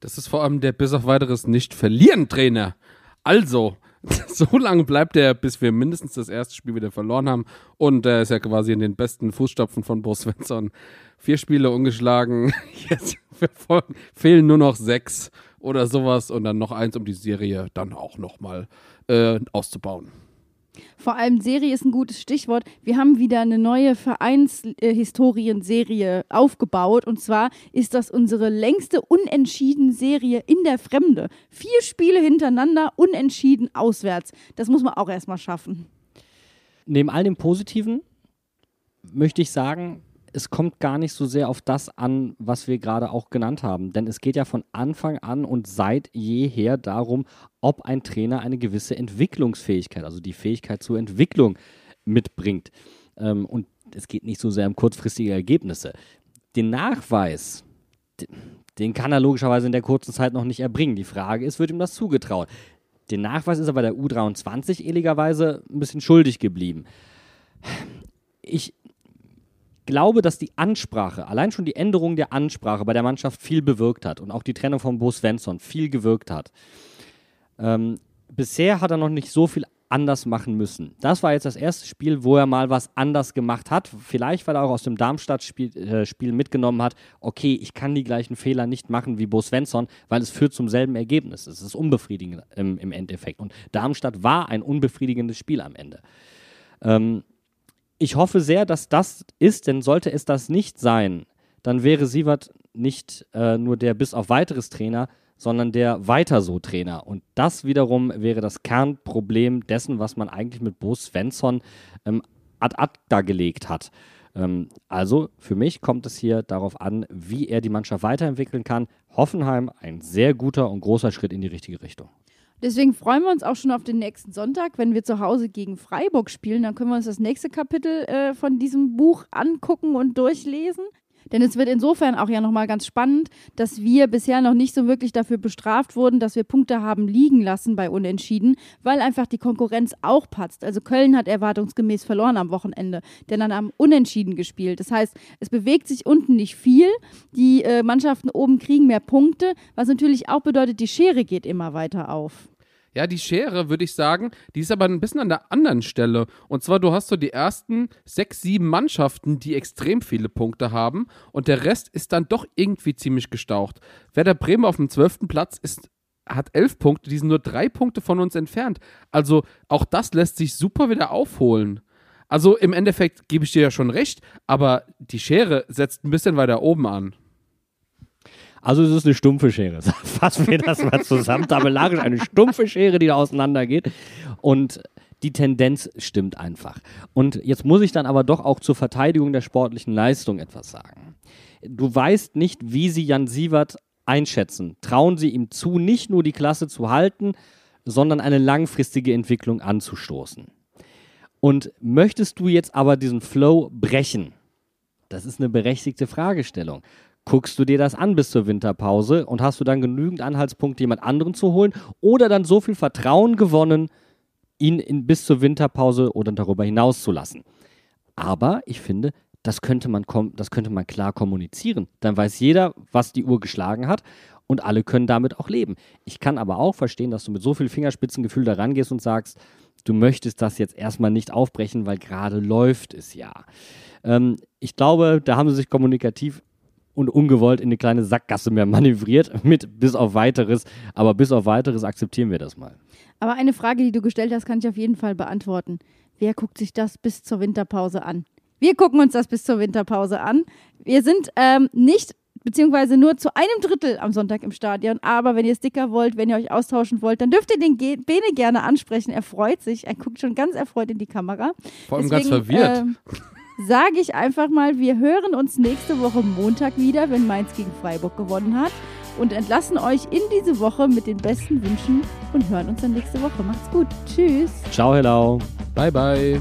Das ist vor allem der bis auf weiteres nicht verlieren Trainer. Also, <laughs> so lange bleibt er, bis wir mindestens das erste Spiel wieder verloren haben. Und er ist ja quasi in den besten Fußstapfen von Bo Svensson. Vier Spiele ungeschlagen. <laughs> Jetzt fehlen nur noch sechs oder sowas. Und dann noch eins, um die Serie dann auch nochmal äh, auszubauen.
Vor allem Serie ist ein gutes Stichwort. Wir haben wieder eine neue Vereinshistorien-Serie aufgebaut. Und zwar ist das unsere längste Unentschieden-Serie in der Fremde. Vier Spiele hintereinander, unentschieden auswärts. Das muss man auch erstmal schaffen.
Neben all dem Positiven möchte ich sagen, es kommt gar nicht so sehr auf das an, was wir gerade auch genannt haben. Denn es geht ja von Anfang an und seit jeher darum, ob ein Trainer eine gewisse Entwicklungsfähigkeit, also die Fähigkeit zur Entwicklung mitbringt. Ähm, und es geht nicht so sehr um kurzfristige Ergebnisse. Den Nachweis, den- kann er logischerweise in der kurzen Zeit noch nicht erbringen. Die Frage ist, wird ihm das zugetraut? Den Nachweis ist er bei der U23 ehrlicherweise ein bisschen schuldig geblieben. Ich glaube, dass die Ansprache, allein schon die Änderung der Ansprache bei der Mannschaft viel bewirkt hat und auch die Trennung von Bo Svensson viel gewirkt hat. Ähm, bisher hat er noch nicht so viel anders machen müssen. Das war jetzt das erste Spiel, wo er mal was anders gemacht hat. Vielleicht, weil er auch aus dem Darmstadt-Spiel äh, Spiel mitgenommen hat, okay, ich kann die gleichen Fehler nicht machen wie Bo Svensson, weil es führt zum selben Ergebnis. Es ist unbefriedigend im, im Endeffekt. Und Darmstadt war ein unbefriedigendes Spiel am Ende. Ähm, ich hoffe sehr, dass das ist, denn sollte es das nicht sein, dann wäre Sievert nicht äh, nur der bis auf weiteres Trainer, sondern der weiter so Trainer. Und das wiederum wäre das Kernproblem dessen, was man eigentlich mit Bo Svensson ähm, ad acta gelegt hat. Ähm, also für mich kommt es hier darauf an, wie er die Mannschaft weiterentwickeln kann. Hoffenheim ein sehr guter und großer Schritt in die richtige Richtung.
Deswegen freuen wir uns auch schon auf den nächsten Sonntag, wenn wir zu Hause gegen Freiburg spielen. Dann können wir uns das nächste Kapitel äh, von diesem Buch angucken und durchlesen. Denn es wird insofern auch ja nochmal ganz spannend, dass wir bisher noch nicht so wirklich dafür bestraft wurden, dass wir Punkte haben liegen lassen bei Unentschieden, weil einfach die Konkurrenz auch patzt. Also Köln hat erwartungsgemäß verloren am Wochenende, denn dann haben Unentschieden gespielt. Das heißt, es bewegt sich unten nicht viel. Die äh, Mannschaften oben kriegen mehr Punkte, was natürlich auch bedeutet, die Schere geht immer weiter auf.
Ja, die Schere, würde ich sagen, die ist aber ein bisschen an der anderen Stelle. Und zwar, du hast so die ersten sechs, sieben Mannschaften, die extrem viele Punkte haben. Und der Rest ist dann doch irgendwie ziemlich gestaucht. Werder Bremen auf dem zwölften Platz ist, hat elf Punkte, die sind nur drei Punkte von uns entfernt. Also auch das lässt sich super wieder aufholen. Also im Endeffekt gebe ich dir ja schon recht, aber die Schere setzt ein bisschen weiter oben an.
Also es ist eine stumpfe Schere. <laughs> Fassen wir das mal zusammen. Tabellarisch eine stumpfe Schere, die da auseinandergeht. Und die Tendenz stimmt einfach. Und jetzt muss ich dann aber doch auch zur Verteidigung der sportlichen Leistung etwas sagen. Du weißt nicht, wie sie Jan Sievert einschätzen. Trauen sie ihm zu, nicht nur die Klasse zu halten, sondern eine langfristige Entwicklung anzustoßen. Und möchtest du jetzt aber diesen Flow brechen? Das ist eine berechtigte Fragestellung guckst du dir das an bis zur Winterpause und hast du dann genügend Anhaltspunkte, jemand anderen zu holen oder dann so viel Vertrauen gewonnen, ihn in, bis zur Winterpause oder darüber hinaus zu lassen. Aber ich finde, das könnte, man das könnte man klar kommunizieren. Dann weiß jeder, was die Uhr geschlagen hat und alle können damit auch leben. Ich kann aber auch verstehen, dass du mit so viel Fingerspitzengefühl da rangehst und sagst, du möchtest das jetzt erstmal nicht aufbrechen, weil gerade läuft es ja. Ähm, ich glaube, da haben sie sich kommunikativ und ungewollt in eine kleine Sackgasse mehr manövriert, mit bis auf weiteres. Aber bis auf weiteres akzeptieren wir das mal.
Aber eine Frage, die du gestellt hast, kann ich auf jeden Fall beantworten. Wer guckt sich das bis zur Winterpause an? Wir gucken uns das bis zur Winterpause an. Wir sind ähm, nicht beziehungsweise nur zu einem Drittel am Sonntag im Stadion. Aber wenn ihr Sticker wollt, wenn ihr euch austauschen wollt, dann dürft ihr den Ge Bene gerne ansprechen. Er freut sich. Er guckt schon ganz erfreut in die Kamera.
Vor allem Deswegen, ganz verwirrt.
Äh, sage ich einfach mal, wir hören uns nächste Woche Montag wieder, wenn Mainz gegen Freiburg gewonnen hat. Und entlassen euch in diese Woche mit den besten Wünschen und hören uns dann nächste Woche. Macht's gut. Tschüss.
Ciao, hello.
Bye, bye.